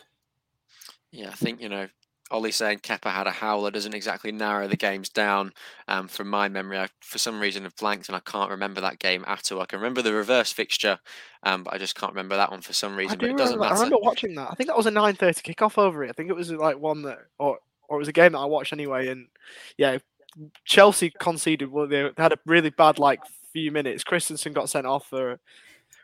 Yeah, I think, you know, Ollie saying Kepa had a howler doesn't exactly narrow the games down um, from my memory. I, for some reason, have blanked and I can't remember that game at all. I can remember the reverse fixture, um, but I just can't remember that one for some reason. I, but it doesn't remember, matter. I remember watching that. I think that was a 9.30 kickoff over it. I think it was like one that, or, or it was a game that I watched anyway. And yeah, Chelsea conceded. Well, they had a really bad like few minutes. Christensen got sent off for.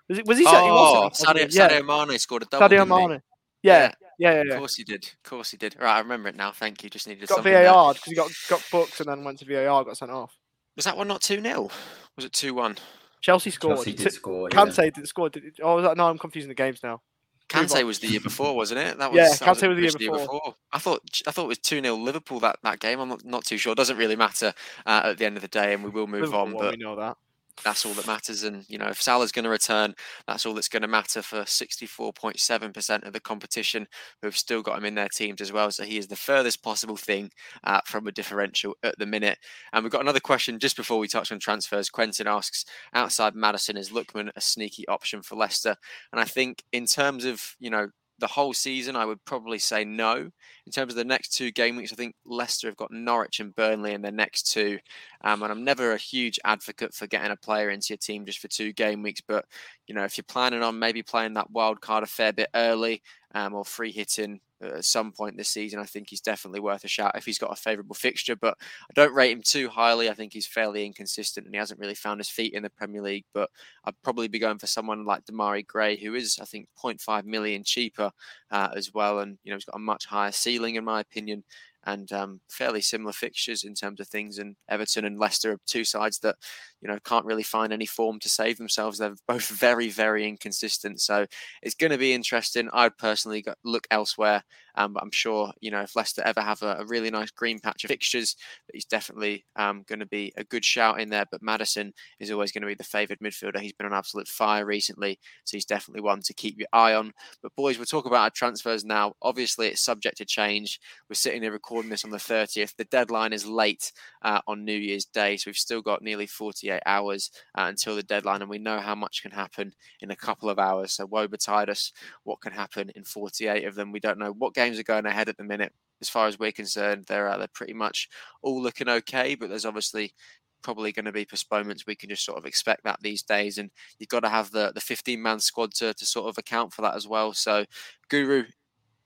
Was, it, was he? Oh, he was Sadio, yeah. Sadio Mane scored a double. Sadio Mane. Yeah, yeah. Yeah, yeah, yeah. Of course he did. Of course he did. Right, I remember it now. Thank you. Just needed got VAR because he got got booked and then went to VAR, got sent off. Was that one not two 0 Was it two one? Chelsea scored. Chelsea did score. Kante yeah. did score. Did it, oh, was that, no, I'm confusing the games now. Kante was the year before, wasn't it? That was, yeah, Kante was, was the year before. year before. I thought I thought it was two 0 Liverpool that, that game. I'm not, not too sure. It doesn't really matter uh, at the end of the day, and we will move Liverpool, on. But we know that. That's all that matters. And you know, if Salah's going to return, that's all that's going to matter for 64.7% of the competition who've still got him in their teams as well. So he is the furthest possible thing uh, from a differential at the minute. And we've got another question just before we touch on transfers. Quentin asks, outside Maddison, is Lookman a sneaky option for Leicester? And I think in terms of you know the whole season, I would probably say no. In terms of the next two game weeks, I think Leicester have got Norwich and Burnley in their next two. Um, and I'm never a huge advocate for getting a player into your team just for two game weeks. But, you know, if you're planning on maybe playing that wild card a fair bit early um, or free hitting at some point this season. I think he's definitely worth a shout if he's got a favourable fixture, but I don't rate him too highly. I think he's fairly inconsistent and he hasn't really found his feet in the Premier League. But I'd probably be going for someone like Demarai Gray, who is, I think, 0.5 million cheaper uh, as well. And, you know, he's got a much higher ceiling, in my opinion and um, fairly similar fixtures in terms of things. And Everton and Leicester are two sides that you know can't really find any form to save themselves. They're both very, very inconsistent. So it's going to be interesting. I'd personally look elsewhere, um, but I'm sure you know if Leicester ever have a, a really nice green patch of fixtures, he's definitely um, going to be a good shout in there. But Maddison is always going to be the favoured midfielder. He's been on absolute fire recently, so he's definitely one to keep your eye on. But boys, we'll talk about our transfers now. Obviously, it's subject to change. We're sitting here recording recording this on the 30th. The deadline is late uh, on New Year's Day, so we've still got nearly 48 hours uh, until the deadline, and we know how much can happen in a couple of hours. So woe betide us what can happen in 48 of them. We don't know what games are going ahead at the minute. As far as we're concerned, they're uh, they're pretty much all looking okay, but there's obviously probably going to be postponements. We can just sort of expect that these days, and you've got to have the the 15 man squad to to sort of account for that as well. So, Guru,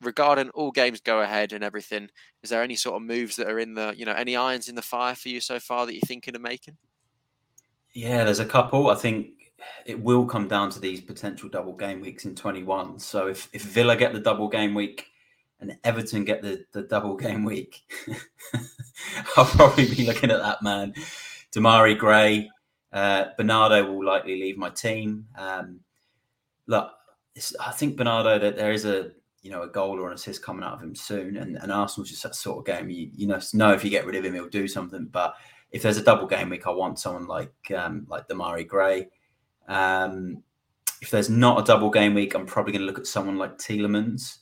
regarding all games go ahead and everything, is there any sort of moves that are in the, you know, any irons in the fire for you so far that you're thinking of making? Yeah, there's a couple. I think it will come down to these potential double game weeks in 21. So if, if Villa get the double game week and Everton get the, the double game week, I'll probably be looking at that man. Demarai Gray, uh, Bernardo will likely leave my team. Um, look, I think Bernardo that there is a you know, a goal or an assist coming out of him soon. And, and Arsenal's just that sort of game. You, you know, know if you get rid of him, he'll do something. But if there's a double game week, I want someone like um, like Demarai Gray. Um, if there's not a double game week, I'm probably going to look at someone like Tielemans.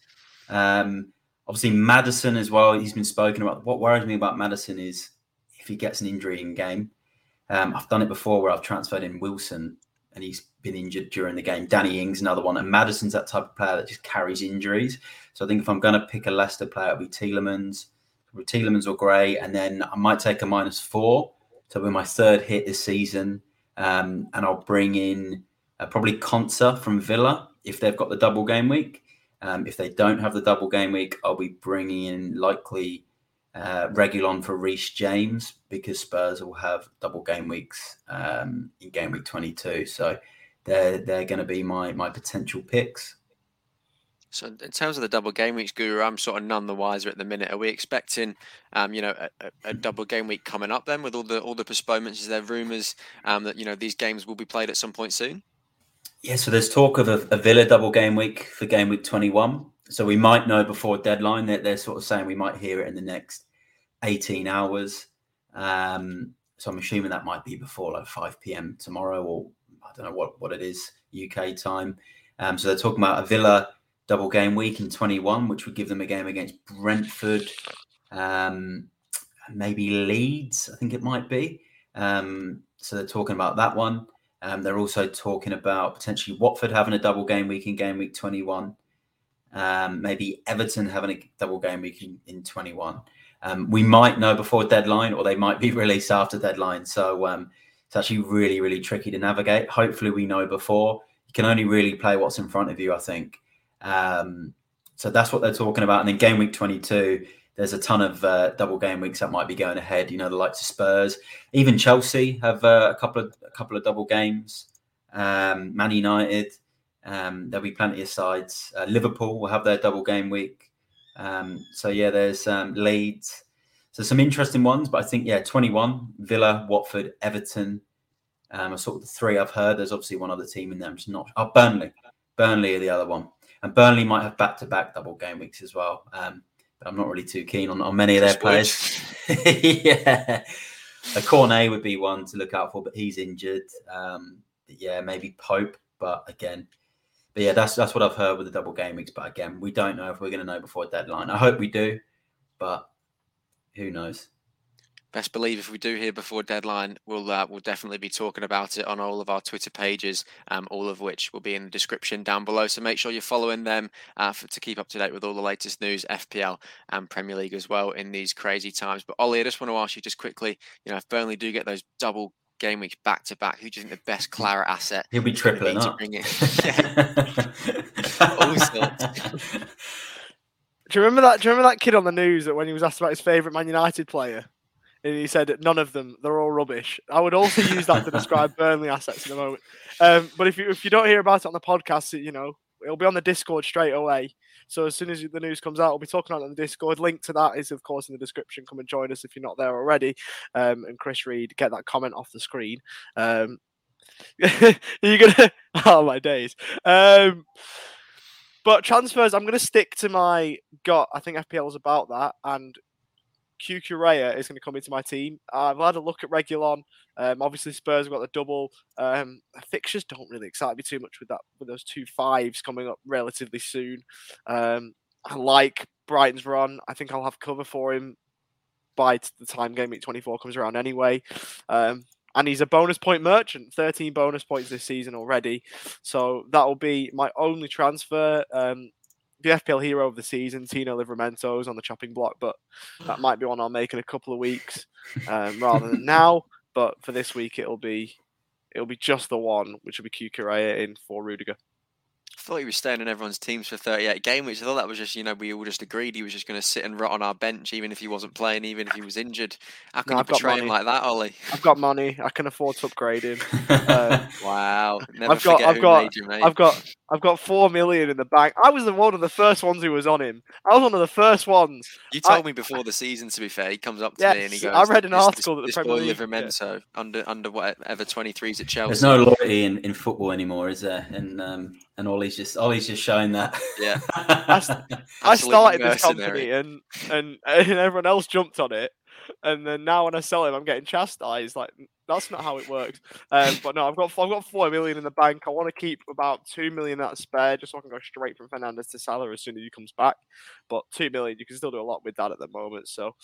Um, obviously, Maddison as well. He's been spoken about. What worries me about Maddison is if he gets an injury in game. Um, I've done it before where I've transferred in Wilson and he's been injured during the game. Danny Ings, another one, and Maddison's that type of player that just carries injuries. So I think if I'm going to pick a Leicester player, it'll be Tielemans, Tielemans or Gray, and then I might take a minus four. So with my third hit this season, um, and I'll bring in uh, probably Konsa from Villa if they've got the double game week. Um, if they don't have the double game week, I'll be bringing in likely uh, Reguilon for Reece James because Spurs will have double game weeks um, in game week 22. So they're they're going to be my my potential picks. So in terms of the double game weeks, Guru, I'm sort of none the wiser at the minute. Are we expecting, um, you know, a, a, double game week coming up then with all the all the postponements? Is there rumours um, that you know these games will be played at some point soon? Yeah, so there's talk of a, a Villa double game week for game week 21 so we might know before deadline that they're sort of saying we might hear it in the next 18 hours. Um, so I'm assuming that might be before like 5 p.m. tomorrow, or I don't know what, what it is UK time. Um, so they're talking about a Villa double game week in 21, which would give them a game against Brentford, um, maybe Leeds, I think it might be. Um, so they're talking about that one. Um, they're also talking about potentially Watford having a double game week in game week 21. Um, maybe Everton having a double game week in, in 21. Um, we might know before deadline, or they might be released after deadline. So um, it's actually really, really tricky to navigate. Hopefully, we know before. You can only really play what's in front of you, I think. Um, so that's what they're talking about. And then game week 22, there's a ton of uh, double game weeks that might be going ahead. You know, the likes of Spurs, even Chelsea have uh, a couple of a couple of double games. Um, Man United, um, there'll be plenty of sides. Uh, Liverpool will have their double game week. Um, so yeah, there's um, Leeds. So some interesting ones, but I think yeah, 21 Villa, Watford, Everton. Um, are sort of the three I've heard. There's obviously one other team in there. I'm just not. Oh, Burnley. Burnley are the other one, and Burnley might have back-to-back double game weeks as well. Um, but I'm not really too keen on, on many of their players. yeah. a Cornet would be one to look out for, but he's injured. Um, yeah, maybe Pope, but again, yeah, that's that's what I've heard with the double game weeks. But again, we don't know if we're going to know before deadline. I hope we do, but who knows? Best believe if we do hear before deadline, we'll uh, we'll definitely be talking about it on all of our Twitter pages, um, all of which will be in the description down below. So make sure you're following them uh, for, to keep up to date with all the latest news, FPL and Premier League as well in these crazy times. But Ollie, I just want to ask you just quickly, you know, if Burnley do get those double game weeks back to back, who do you think the best Claret asset? He'll be tripling up. Bring it? Do you remember that? Do you remember that kid on the news that when he was asked about his favourite Man United player, and he said none of them, they're all rubbish. I would also use that to describe Burnley assets in the moment. Um, but if you if you don't hear about it on the podcast, you know it'll be on the Discord straight away. So as soon as the news comes out, we'll be talking about it on the Discord. Link to that is of course in the description. Come and join us if you're not there already. Um, and Chris Reed, get that comment off the screen. Um, you're gonna oh my days. Um, but transfers, I'm going to stick to my gut. I think FPL is about that, and Cucurella is going to come into my team. I've had a look at Reguilon. Um, obviously, Spurs have got the double. Um, fixtures don't really excite me too much with that with those two fives coming up relatively soon. Um, I like Brighton's run. I think I'll have cover for him by the time game week 24 comes around anyway. Um, and he's a bonus point merchant, 13 bonus points this season already. So that will be my only transfer. Um, the FPL hero of the season, Tino Livramento, is on the chopping block, but that might be one I'll make in a couple of weeks um, rather than now. But for this week, it'll be it'll be just the one, which will be Cucurella in for Rudiger. I thought he was staying in everyone's teams for 38 game weeks. I thought that was just, you know, we all just agreed he was just going to sit and rot on our bench, even if he wasn't playing, even if he was injured. How can no, you betray him like that, Ollie? I've got money. I can afford to upgrade him. Uh, wow. Never I've got, I've got, you, I've got, I've got four million in the bank. I was one of the first ones who was on him. I was one of the first ones. You told I, me before the season. To be fair, he comes up to yes, me and he goes, "I read an article this, that the Premier League Livramento yeah. under under whatever 23s at Chelsea." There's no loyalty in, in football anymore, is there? And um, and Ollie's just Ollie's just showing that. Yeah, I, I started this company and, and and everyone else jumped on it, and then now when I sell him, I'm getting chastised. Like that's not how it works. Um, but no, I've got I've got four million in the bank. I want to keep about two million that spare, just so I can go straight from Fernandes to Salah as soon as he comes back. But two million, you can still do a lot with that at the moment. So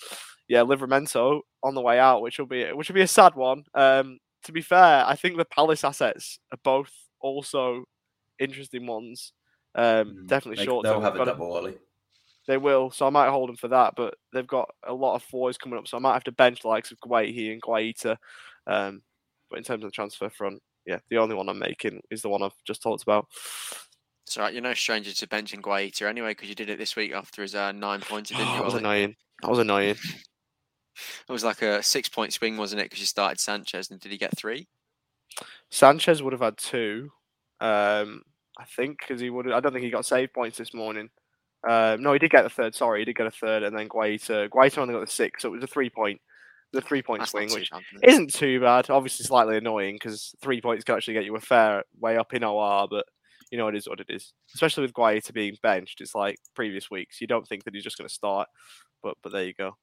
yeah, Livramento on the way out, which will be which will be a sad one. Um, to be fair, I think the Palace assets are both also interesting ones. Um, mm, definitely they, short. They'll have a double, Ollie. They will, so I might hold them for that. But they've got a lot of fours coming up, so I might have to bench the likes of Guehi and Guaita. Um, but in terms of the transfer front, yeah, the only one I'm making is the one I've just talked about. It's right. You're no stranger to benching Guaita anyway, because you did it this week after his uh, nine points. didn't you? that was annoying. That was annoying. it was like a six point swing, wasn't it? Because you started Sanchez, and did he get three? Sanchez would have had two. Um, I think because he would. I don't think he got save points this morning. Um, no, he did get the third. Sorry, he did get a third, and then Guaita. Guaita only got the six, so it was a three point, the three point That's swing, which bad, isn't too bad. Obviously, slightly annoying because three points can actually get you a fair way up in OR, but you know it is what it is. Especially with Guaita being benched, it's like previous weeks. You don't think that he's just going to start, but but there you go.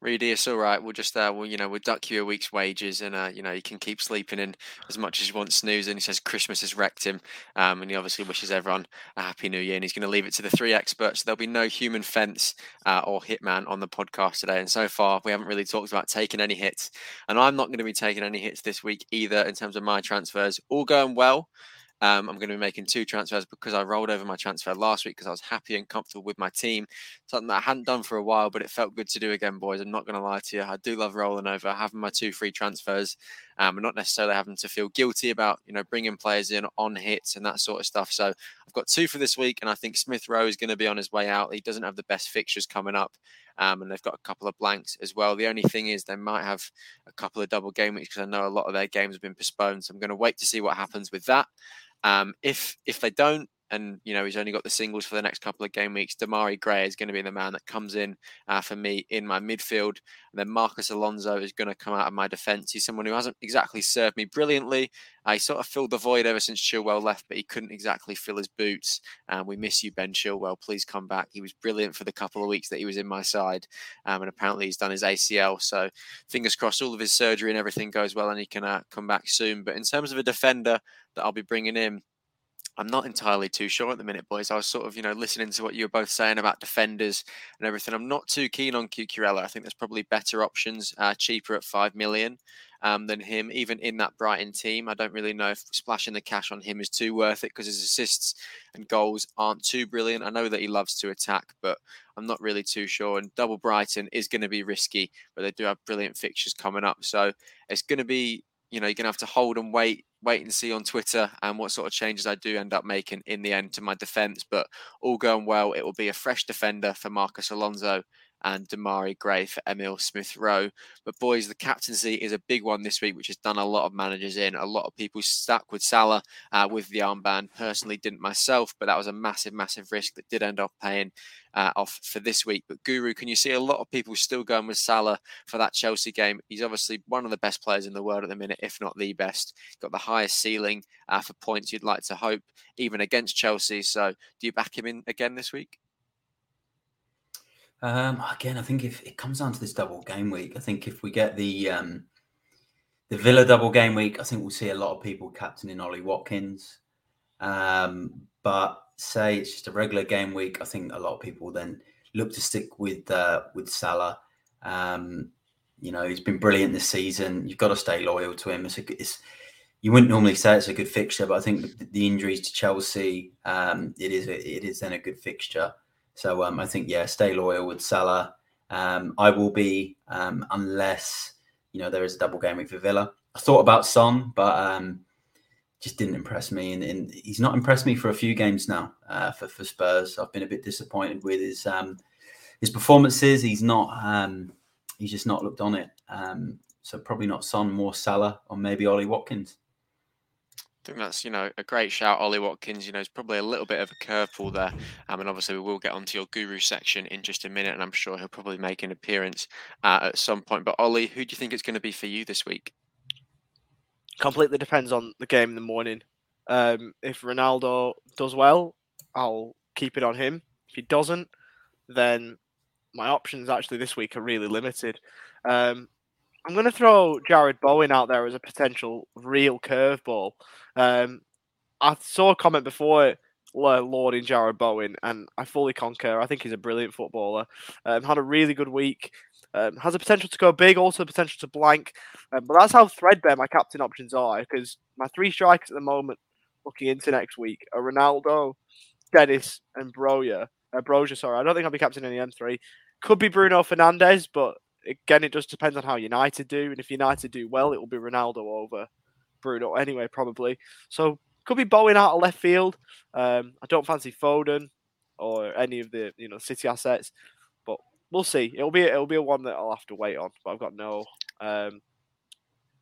Reedy, it's all right. We'll just, uh, we'll, you know, we'll duck you a week's wages, and uh, you know, you can keep sleeping in as much as you want snoozing. He says Christmas has wrecked him, um, and he obviously wishes everyone a happy New Year. And he's going to leave it to the three experts. There'll be no human fence uh, or hitman on the podcast today. And so far, we haven't really talked about taking any hits, and I'm not going to be taking any hits this week either in terms of my transfers. All going well. Um, I'm going to be making two transfers because I rolled over my transfer last week because I was happy and comfortable with my team. Something that I hadn't done for a while, but it felt good to do again, boys. I'm not going to lie to you. I do love rolling over, having my two free transfers, um, and not necessarily having to feel guilty about you know bringing players in on hits and that sort of stuff. So I've got two for this week, and I think Smith Rowe is going to be on his way out. He doesn't have the best fixtures coming up. Um, and they've got a couple of blanks as well. The only thing is they might have a couple of double game weeks because I know a lot of their games have been postponed. So I'm going to wait to see what happens with that. Um, if if they don't, and you know he's only got the singles for the next couple of game weeks. Demarai Gray is going to be the man that comes in uh, for me in my midfield, and then Marcus Alonso is going to come out of my defence. He's someone who hasn't exactly served me brilliantly. Uh, sort of filled the void ever since Chilwell left, but he couldn't exactly fill his boots. And we miss you, Ben Chilwell. Please come back. He was brilliant for the couple of weeks that he was in my side, um, and apparently he's done his ACL. So fingers crossed, all of his surgery and everything goes well, and he can uh, come back soon. But in terms of a defender that I'll be bringing in. I'm not entirely too sure at the minute, boys. I was sort of, you know, listening to what you were both saying about defenders and everything. I'm not too keen on Cucurella. I think there's probably better options, uh, cheaper at five million um, than him. Even in that Brighton team, I don't really know if splashing the cash on him is too worth it because his assists and goals aren't too brilliant. I know that he loves to attack, but I'm not really too sure. And double Brighton is going to be risky, but they do have brilliant fixtures coming up, so it's going to be you know, you're gonna have to hold and wait, wait and see on Twitter and what sort of changes I do end up making in the end to my defence. But all going well, it will be a fresh defender for Marcus Alonso and Demarai Gray for Emil Smith Rowe. But boys, the captaincy is a big one this week, which has done a lot of managers in. A lot of people stuck with Salah uh, with the armband. Personally, didn't myself, but that was a massive, massive risk that did end up paying uh, off for this week. But Guru, can you see a lot of people still going with Salah for that Chelsea game? He's obviously one of the best players in the world at the minute, if not the best. got the highest ceiling uh, for points you'd like to hope, even against Chelsea. So, do you back him in again this week? Um, again, I think if it comes down to this double game week, I think if we get the um, the Villa double game week, I think we'll see a lot of people captaining Ollie Watkins. Um, but say it's just a regular game week, I think a lot of people then look to stick with uh, with Salah. Um, you know, he's been brilliant this season. You've got to stay loyal to him. It's, a, it's you wouldn't normally say it's a good fixture, but I think the injuries to Chelsea, um, it is a, it is then a good fixture. So um, I think yeah, stay loyal with Salah. Um, I will be um, unless you know there is a double game week for Villa. I thought about Son, but um, just didn't impress me, and, and, he's not impressed me for a few games now uh, for for Spurs. I've been a bit disappointed with his um, his performances. He's not um, he's just not looked on it. so probably not Son, more Salah, or maybe Ollie Watkins think that's you know a great shout, Ollie Watkins. You know, it's probably a little bit of a curveball there. Um, and obviously we will get onto your guru section in just a minute, and I'm sure he'll probably make an appearance uh, at some point. But Ollie, who do you think it's going to be for you this week? Completely depends on the game in the morning. Um, if Ronaldo does well, I'll keep it on him. If he doesn't, then my options actually this week are really limited. Um, I'm going to throw Jarrod Bowen out there as a potential real curveball. Um, I saw a comment before lauding Jarrod Bowen, and I fully concur. I think he's a brilliant footballer. Um, had a really good week. Um, has a potential to go big, also the potential to blank. Um, but that's how threadbare my captain options are because my three strikers at the moment, looking into next week, are Ronaldo, Dennis, and Broja. Uh, Broja, sorry. I don't think I'll be captain in the M3. Could be Bruno Fernandes, but again, it just depends on how United do, and if United do well, it will be Ronaldo over Bruno anyway, probably. So could be Bowen out of left field. Um, I don't fancy Foden or any of the you know City assets, but we'll see. It'll be it'll be a one that I'll have to wait on, but I've got no um,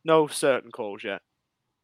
no certain calls yet.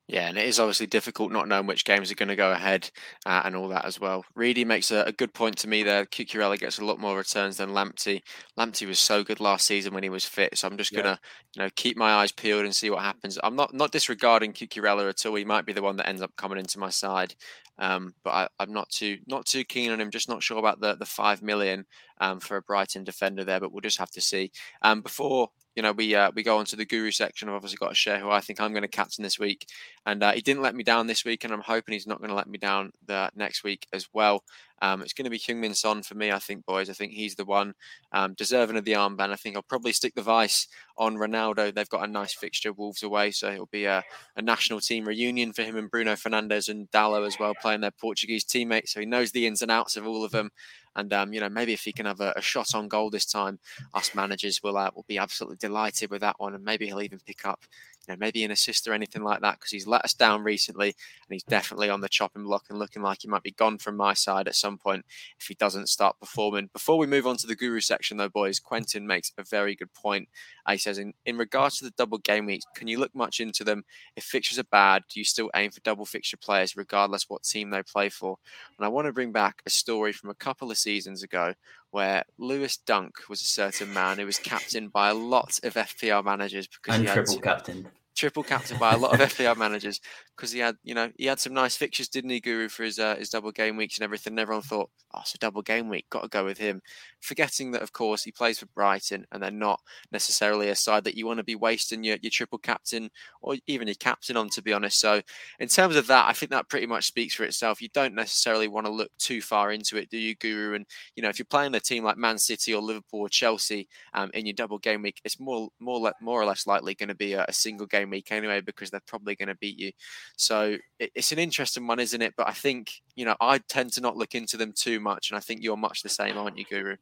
Yeah, and it is obviously difficult not knowing which games are going to go ahead uh, and all that as well. Reedy makes a, a, good point to me there. Cucurella gets a lot more returns than Lamptey. Lamptey was so good last season when he was fit, so I'm just yeah. going to you know keep my eyes peeled and see what happens. I'm not not disregarding Cucurella at all. He might be the one that ends up coming into my side, um, but I, am not too not too keen on him. Just not sure about the the five million um, for a Brighton defender there, but we'll just have to see. Um, before you know, we uh, we go on to the guru section. I've obviously got to share who I think I'm going to captain this week, and uh, he didn't let me down this week, and I'm hoping he's not going to let me down the next week as well. Um, it's going to be Heung-min Son for me, I think, boys. I think he's the one um, deserving of the armband. I think I'll probably stick the vice on Ronaldo. They've got a nice fixture, Wolves away, so it'll be a, a national team reunion for him and Bruno Fernandes and Dalot as well, playing their Portuguese teammates. So he knows the ins and outs of all of them. And um, you know, maybe if he can have a, a, shot on goal this time, us managers will uh, will be absolutely delighted with that one. And maybe he'll even pick up, you know, maybe an assist or anything like that because he's let us down recently and he's definitely on the chopping block and looking like he might be gone from my side at some point if he doesn't start performing. Before we move on to the guru section, though, boys, Quentin makes a very good point. He says, in, in regards to the double game weeks, can you look much into them? If fixtures are bad, do you still aim for double fixture players regardless what team they play for? And I want to bring back a story from a couple of seasons ago where Lewis Dunk was a certain man who was captained by a lot of FPL managers because and he triple had captain triple captain by a lot of FPL managers because he had, you know, he had some nice fixtures, didn't he, Guru, for his uh, his double game weeks and everything. And everyone thought, oh, it's a double game week, got to go with him. Forgetting that, of course, he plays for Brighton and they're not necessarily a side that you want to be wasting your, your triple captain or even your captain on, to be honest. So, in terms of that, I think that pretty much speaks for itself. You don't necessarily want to look too far into it, do you, Guru? And, you know, if you're playing a team like Man City or Liverpool or Chelsea um, in your double game week, it's more, more, more or less likely going to be a, a single game week anyway because they're probably going to beat you. So it, it's an interesting one, isn't it? But I think you know I tend to not look into them too much, and I think you're much the same, aren't you, Guru?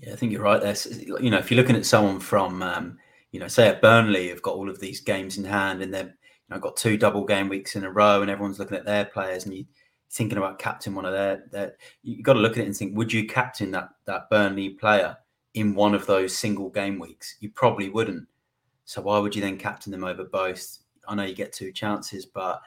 Yeah, I think you're right there. You know, if you're looking at someone from, um, you know, say at Burnley, have got all of these games in hand, and they've you know, got two double game weeks in a row, and everyone's looking at their players, and you thinking about captain one of their, their you've got to look at it and think, would you captain that that Burnley player in one of those single game weeks? You probably wouldn't. So why would you then captain them over both? I know you get two chances, but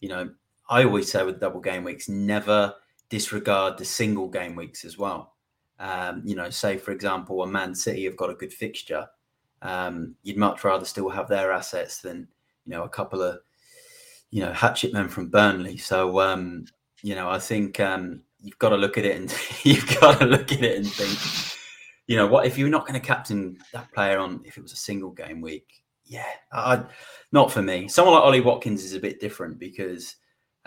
you know, I always say with double game weeks, never disregard the single game weeks as well. Um, you know, say for example, a Man City have got a good fixture. Um, you'd much rather still have their assets than you know a couple of you know hatchet men from Burnley. So um, you know, I think um, you've got to look at it and you've got to look at it and think you know what if you're not going to captain that player on if it was a single game week yeah I, not for me. Someone like ollie watkins is a bit different because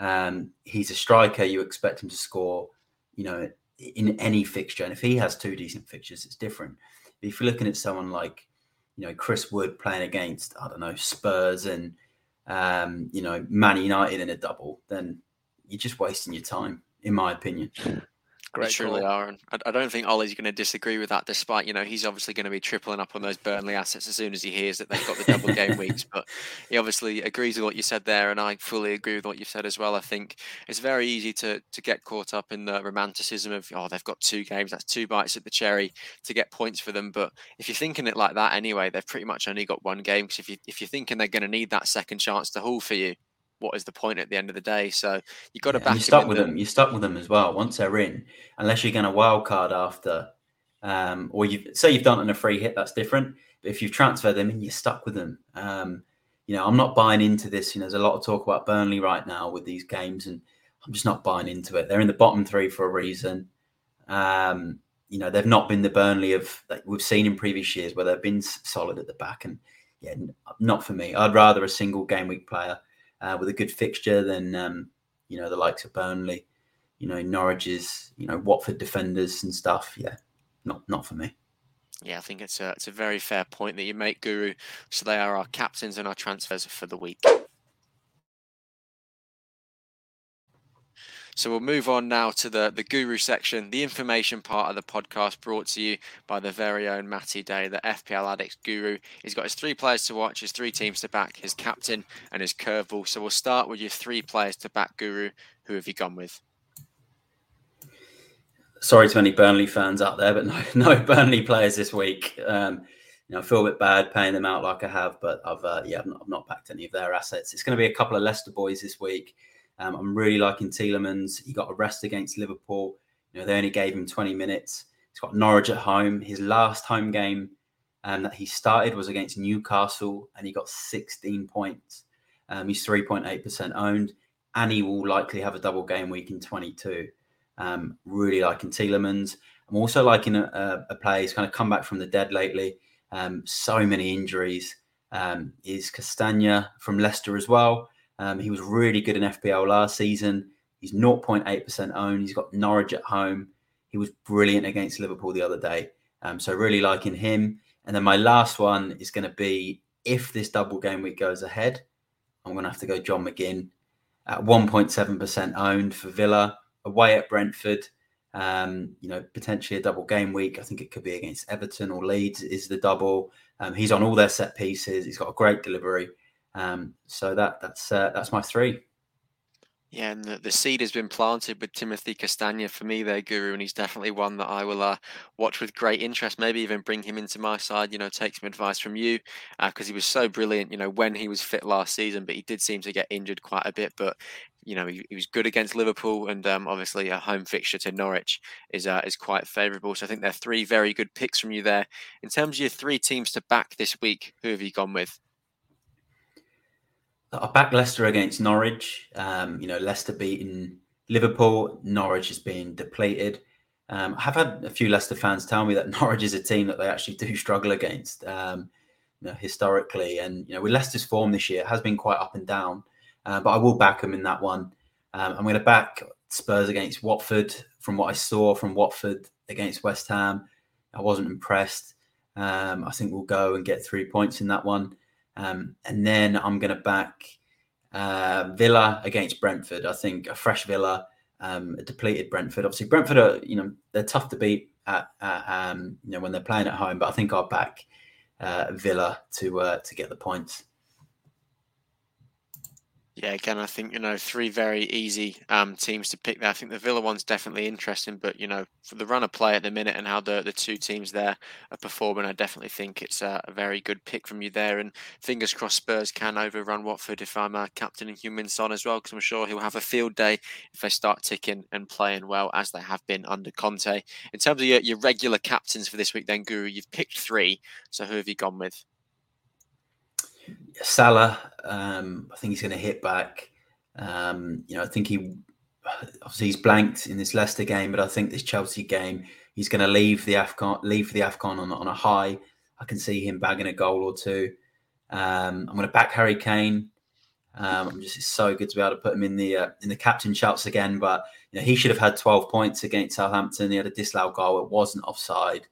um, he's a striker you expect him to score you know in any fixture and if he has two decent fixtures it's different. If you're looking at someone like you know chris wood playing against i don't know spurs and um, you know man united in a double then you're just wasting your time in my opinion Great they truly are, and I, I don't think Ollie's going to disagree with that. Despite you know he's obviously going to be tripling up on those Burnley assets as soon as he hears that they've got the double game weeks. But he obviously agrees with what you said there, and I fully agree with what you've said as well. I think it's very easy to to get caught up in the romanticism of oh they've got two games, that's two bites at the cherry to get points for them. But if you're thinking it like that anyway, they've pretty much only got one game. Because if you if you're thinking they're going to need that second chance to haul for you, what is the point at the end of the day? So you've got to yeah, back. You stuck with the... them. You're stuck with them as well. Once they're in, unless you're going to wild card after, um, or you say you've done it in a free hit, that's different. But if you've transferred them in, you're stuck with them, um, you know, I'm not buying into this. You know, there's a lot of talk about Burnley right now with these games, and I'm just not buying into it. They're in the bottom three for a reason. Um, you know, they've not been the Burnley of that we've seen in previous years where they've been solid at the back, and yeah, not for me. I'd rather a single game week player uh, with a good fixture than um, you know the likes of Burnley, you know Norwich's, you know Watford defenders and stuff. Yeah, not not for me. Yeah, I think it's a it's a very fair point that you make, Guru. So they are our captains and our transfers for the week. So we'll move on now to the, the guru section, the information part of the podcast brought to you by the very own Matty Day, the FPL Addicts guru. He's got his three players to watch, his three teams to back, his captain, and his curveball. So we'll start with your three players to back guru. Who have you gone with? Sorry to any Burnley fans out there, but no, no Burnley players this week. Um, you know, I feel a bit bad paying them out like I have, but I've uh, yeah, I've not, I've not backed any of their assets. It's going to be a couple of Leicester boys this week. Um, I'm really liking Tielemans. He got a rest against Liverpool. You know, they only gave him 20 minutes. He's got Norwich at home. His last home game um, that he started was against Newcastle, and he got 16 points. Um, he's 3.8% owned, and he will likely have a double game week in 22. Um, really liking Tielemans. I'm also liking a, a, player who's kind of come back from the dead lately. Um, so many injuries. Um, is Castagne from Leicester as well. Um, he was really good in FPL last season. He's 0.8% owned. He's got Norwich at home. He was brilliant against Liverpool the other day. Um, so really liking him. And then my last one is going to be if this double game week goes ahead, I'm going to have to go John McGinn at 1.7% owned for Villa away at Brentford. Um, you know, potentially a double game week. I think it could be against Everton or Leeds. Is the double? Um, he's on all their set pieces. He's got a great delivery. Um, so that that's uh, that's my three. Yeah, and the, the seed has been planted with Timothy Castagne for me there, Guru, and he's definitely one that I will uh, watch with great interest. Maybe even bring him into my side. You know, take some advice from you because uh, he was so brilliant. You know, when he was fit last season, but he did seem to get injured quite a bit. But you know, he, he was good against Liverpool, and um, obviously a home fixture to Norwich is uh, is quite favourable. So I think they're three very good picks from you there. In terms of your three teams to back this week, who have you gone with? I back Leicester against Norwich. Um, you know, Leicester beating Liverpool. Norwich is being depleted. Um, I've had a few Leicester fans tell me that Norwich is a team that they actually do struggle against, um, you know, historically. And you know, with Leicester's form this year, it has been quite up and down. Uh, but I will back them in that one. Um, I'm going to back Spurs against Watford. From what I saw from Watford against West Ham, I wasn't impressed. Um, I think we'll go and get three points in that one. Um, and then I'm going to back uh, Villa against Brentford. I think a fresh Villa, um, a depleted Brentford. Obviously, Brentford are you know they're tough to beat at, at um, you know when they're playing at home. But I think I'll back uh, Villa to uh, to get the points. Yeah, again, I think you know three very easy um, teams to pick there. I think the Villa one's definitely interesting, but you know for the run of play at the minute and how the the two teams there are performing, I definitely think it's a, a very good pick from you there. And fingers crossed, Spurs can overrun Watford if I'm a captain in Heung-min Son as well, because I'm sure he'll have a field day if they start ticking and playing well as they have been under Conte. In terms of your, your regular captains for this week, then Guru, you've picked three. So who have you gone with? Salah, um, I think he's going to hit back. Um, you know, I think he obviously he's blanked in this Leicester game, but I think this Chelsea game he's going to leave the Afcon leave for the Afcon on, on a high. I can see him bagging a goal or two. Um, I'm going to back Harry Kane. Um, I'm just it's so good to be able to put him in the uh, in the captain shouts again. But you know, he should have had 12 points against Southampton. He had a disallowed goal. It wasn't offside,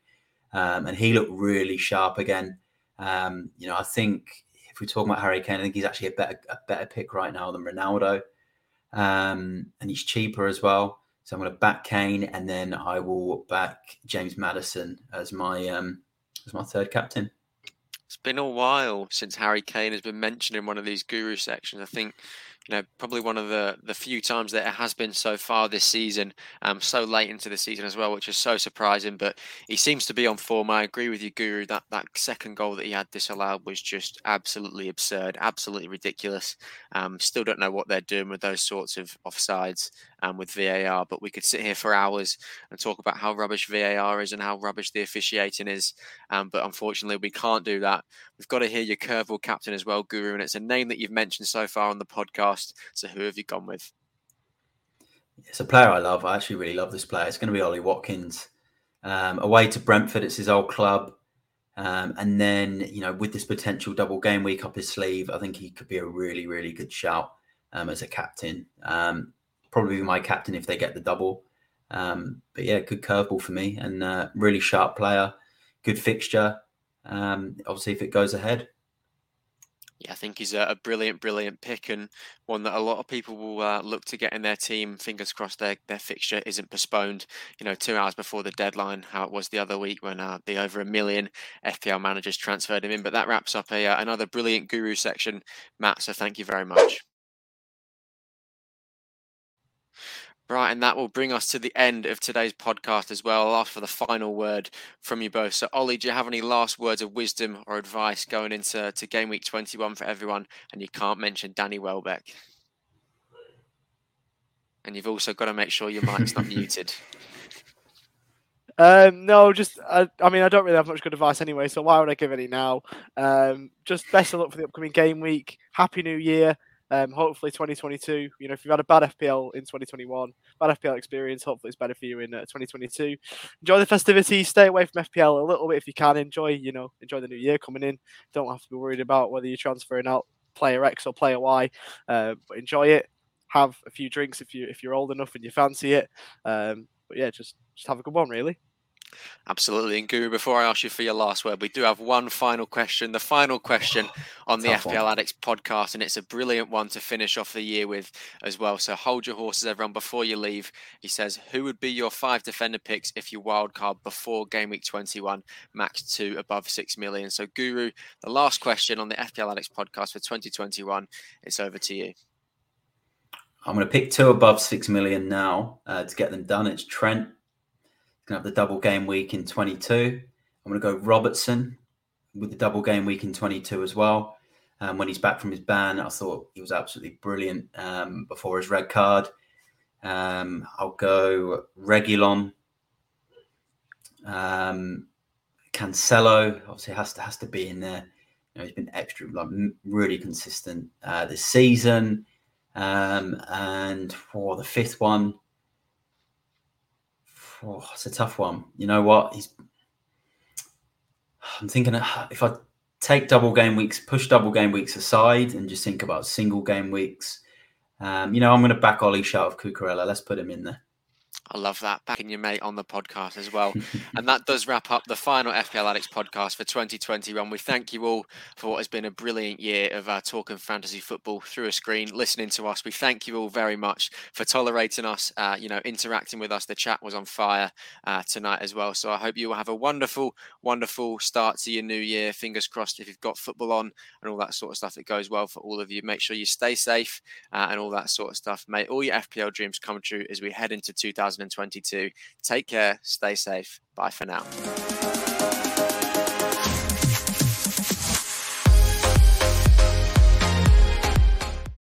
um, and he looked really sharp again. Um, you know, I think if we talk about Harry Kane, I think he's actually a better a better pick right now than Ronaldo, um, and he's cheaper as well. So I'm going to back Kane, and then I will back James Maddison as my um, as my third captain. It's been a while since Harry Kane has been mentioned in one of these guru sections. I think you know, probably one of the the few times that it has been so far this season, um, so late into the season as well, which is so surprising. But he seems to be on form. I agree with you, Guru. That that second goal that he had disallowed was just absolutely absurd, absolutely ridiculous. Um, still don't know what they're doing with those sorts of offsides um, with VAR. But we could sit here for hours and talk about how rubbish VAR is and how rubbish the officiating is. Um, but unfortunately, we can't do that. We've got to hear your curveball captain as well, Guru, and it's a name that you've mentioned so far on the podcast. So who have you gone with? It's a player I love. I actually really love this player. It's going to be Ollie Watkins. Um, away to Brentford, it's his old club. Um, and then, you know, with this potential double game week up his sleeve, I think he could be a really, really good shout um, as a captain. Um, probably my captain if they get the double. Um, but yeah, good curveball for me and uh, really sharp player, good fixture. Um, obviously, if it goes ahead. Yeah, I think he's a, brilliant, brilliant pick and one that a lot of people will uh, look to get in their team. Fingers crossed their, their fixture isn't postponed, you know, two hours before the deadline, how it was the other week when uh, the over a million FPL managers transferred him in. But that wraps up a, uh, another brilliant guru section, Matt. So thank you very much. Right, and that will bring us to the end of today's podcast as well. I'll ask for the final word from you both. So, Ollie, do you have any last words of wisdom or advice going into to game week 21 for everyone? And you can't mention Danny Welbeck. And you've also got to make sure your mic's not muted. Um, no, just I, I, mean I don't really have much good advice anyway, so why would I give any now? Um, just best of luck for the upcoming game week. Happy New Year. Um, hopefully 2022, you know, if you've had a bad FPL in 2021, bad FPL experience, hopefully it's better for you in uh, 2022. Enjoy the festivities, stay away from FPL a little bit if you can. Enjoy, you know, enjoy the new year coming in. Don't have to be worried about whether you're transferring out player X or player Y, uh, but enjoy it. Have a few drinks if you if you're old enough and you fancy it. Um, but yeah, just just have a good one, really. Absolutely. And Guru, before I ask you for your last word, we do have one final question. The final question on the FPL one. Addicts podcast, and it's a brilliant one to finish off the year with as well. So hold your horses, everyone, before you leave. He says, Who would be your five defender picks if you wild card before game week 21, max two above six million? So, Guru, the last question on the FPL Addicts podcast for 2021, it's over to you. I'm going to pick two above six million now uh, to get them done. It's Trent to have the double game week in 22. I'm going to go Robertson with the double game week in 22 as well. Um, when he's back from his ban, I thought he was absolutely brilliant um, before his red card. Um, I'll go Reguilon. Um, Cancelo obviously has to has to be in there. You know, he's been extra, like really consistent uh, this season. Um, and for the fifth one, Oh, it's a tough one. You know what? He's. I'm thinking if I take double game weeks, push double game weeks aside, and just think about single game weeks. Um, you know, I'm going to back Ollie Shout of Cucurella. Let's put him in there. I love that. Backing your mate on the podcast as well. and that does wrap up the final FPL Addicts podcast for 2021. We thank you all for what has been a brilliant year of uh, talking fantasy football through a screen, listening to us. We thank you all very much for tolerating us, uh, you know, interacting with us. The chat was on fire uh, tonight as well. So I hope you will have a wonderful, wonderful start to your new year. Fingers crossed if you've got football on and all that sort of stuff, it goes well for all of you. Make sure you stay safe uh, and all that sort of stuff. May all your FPL dreams come true as we head into 2000. 2022. Take care, stay safe. Bye for now.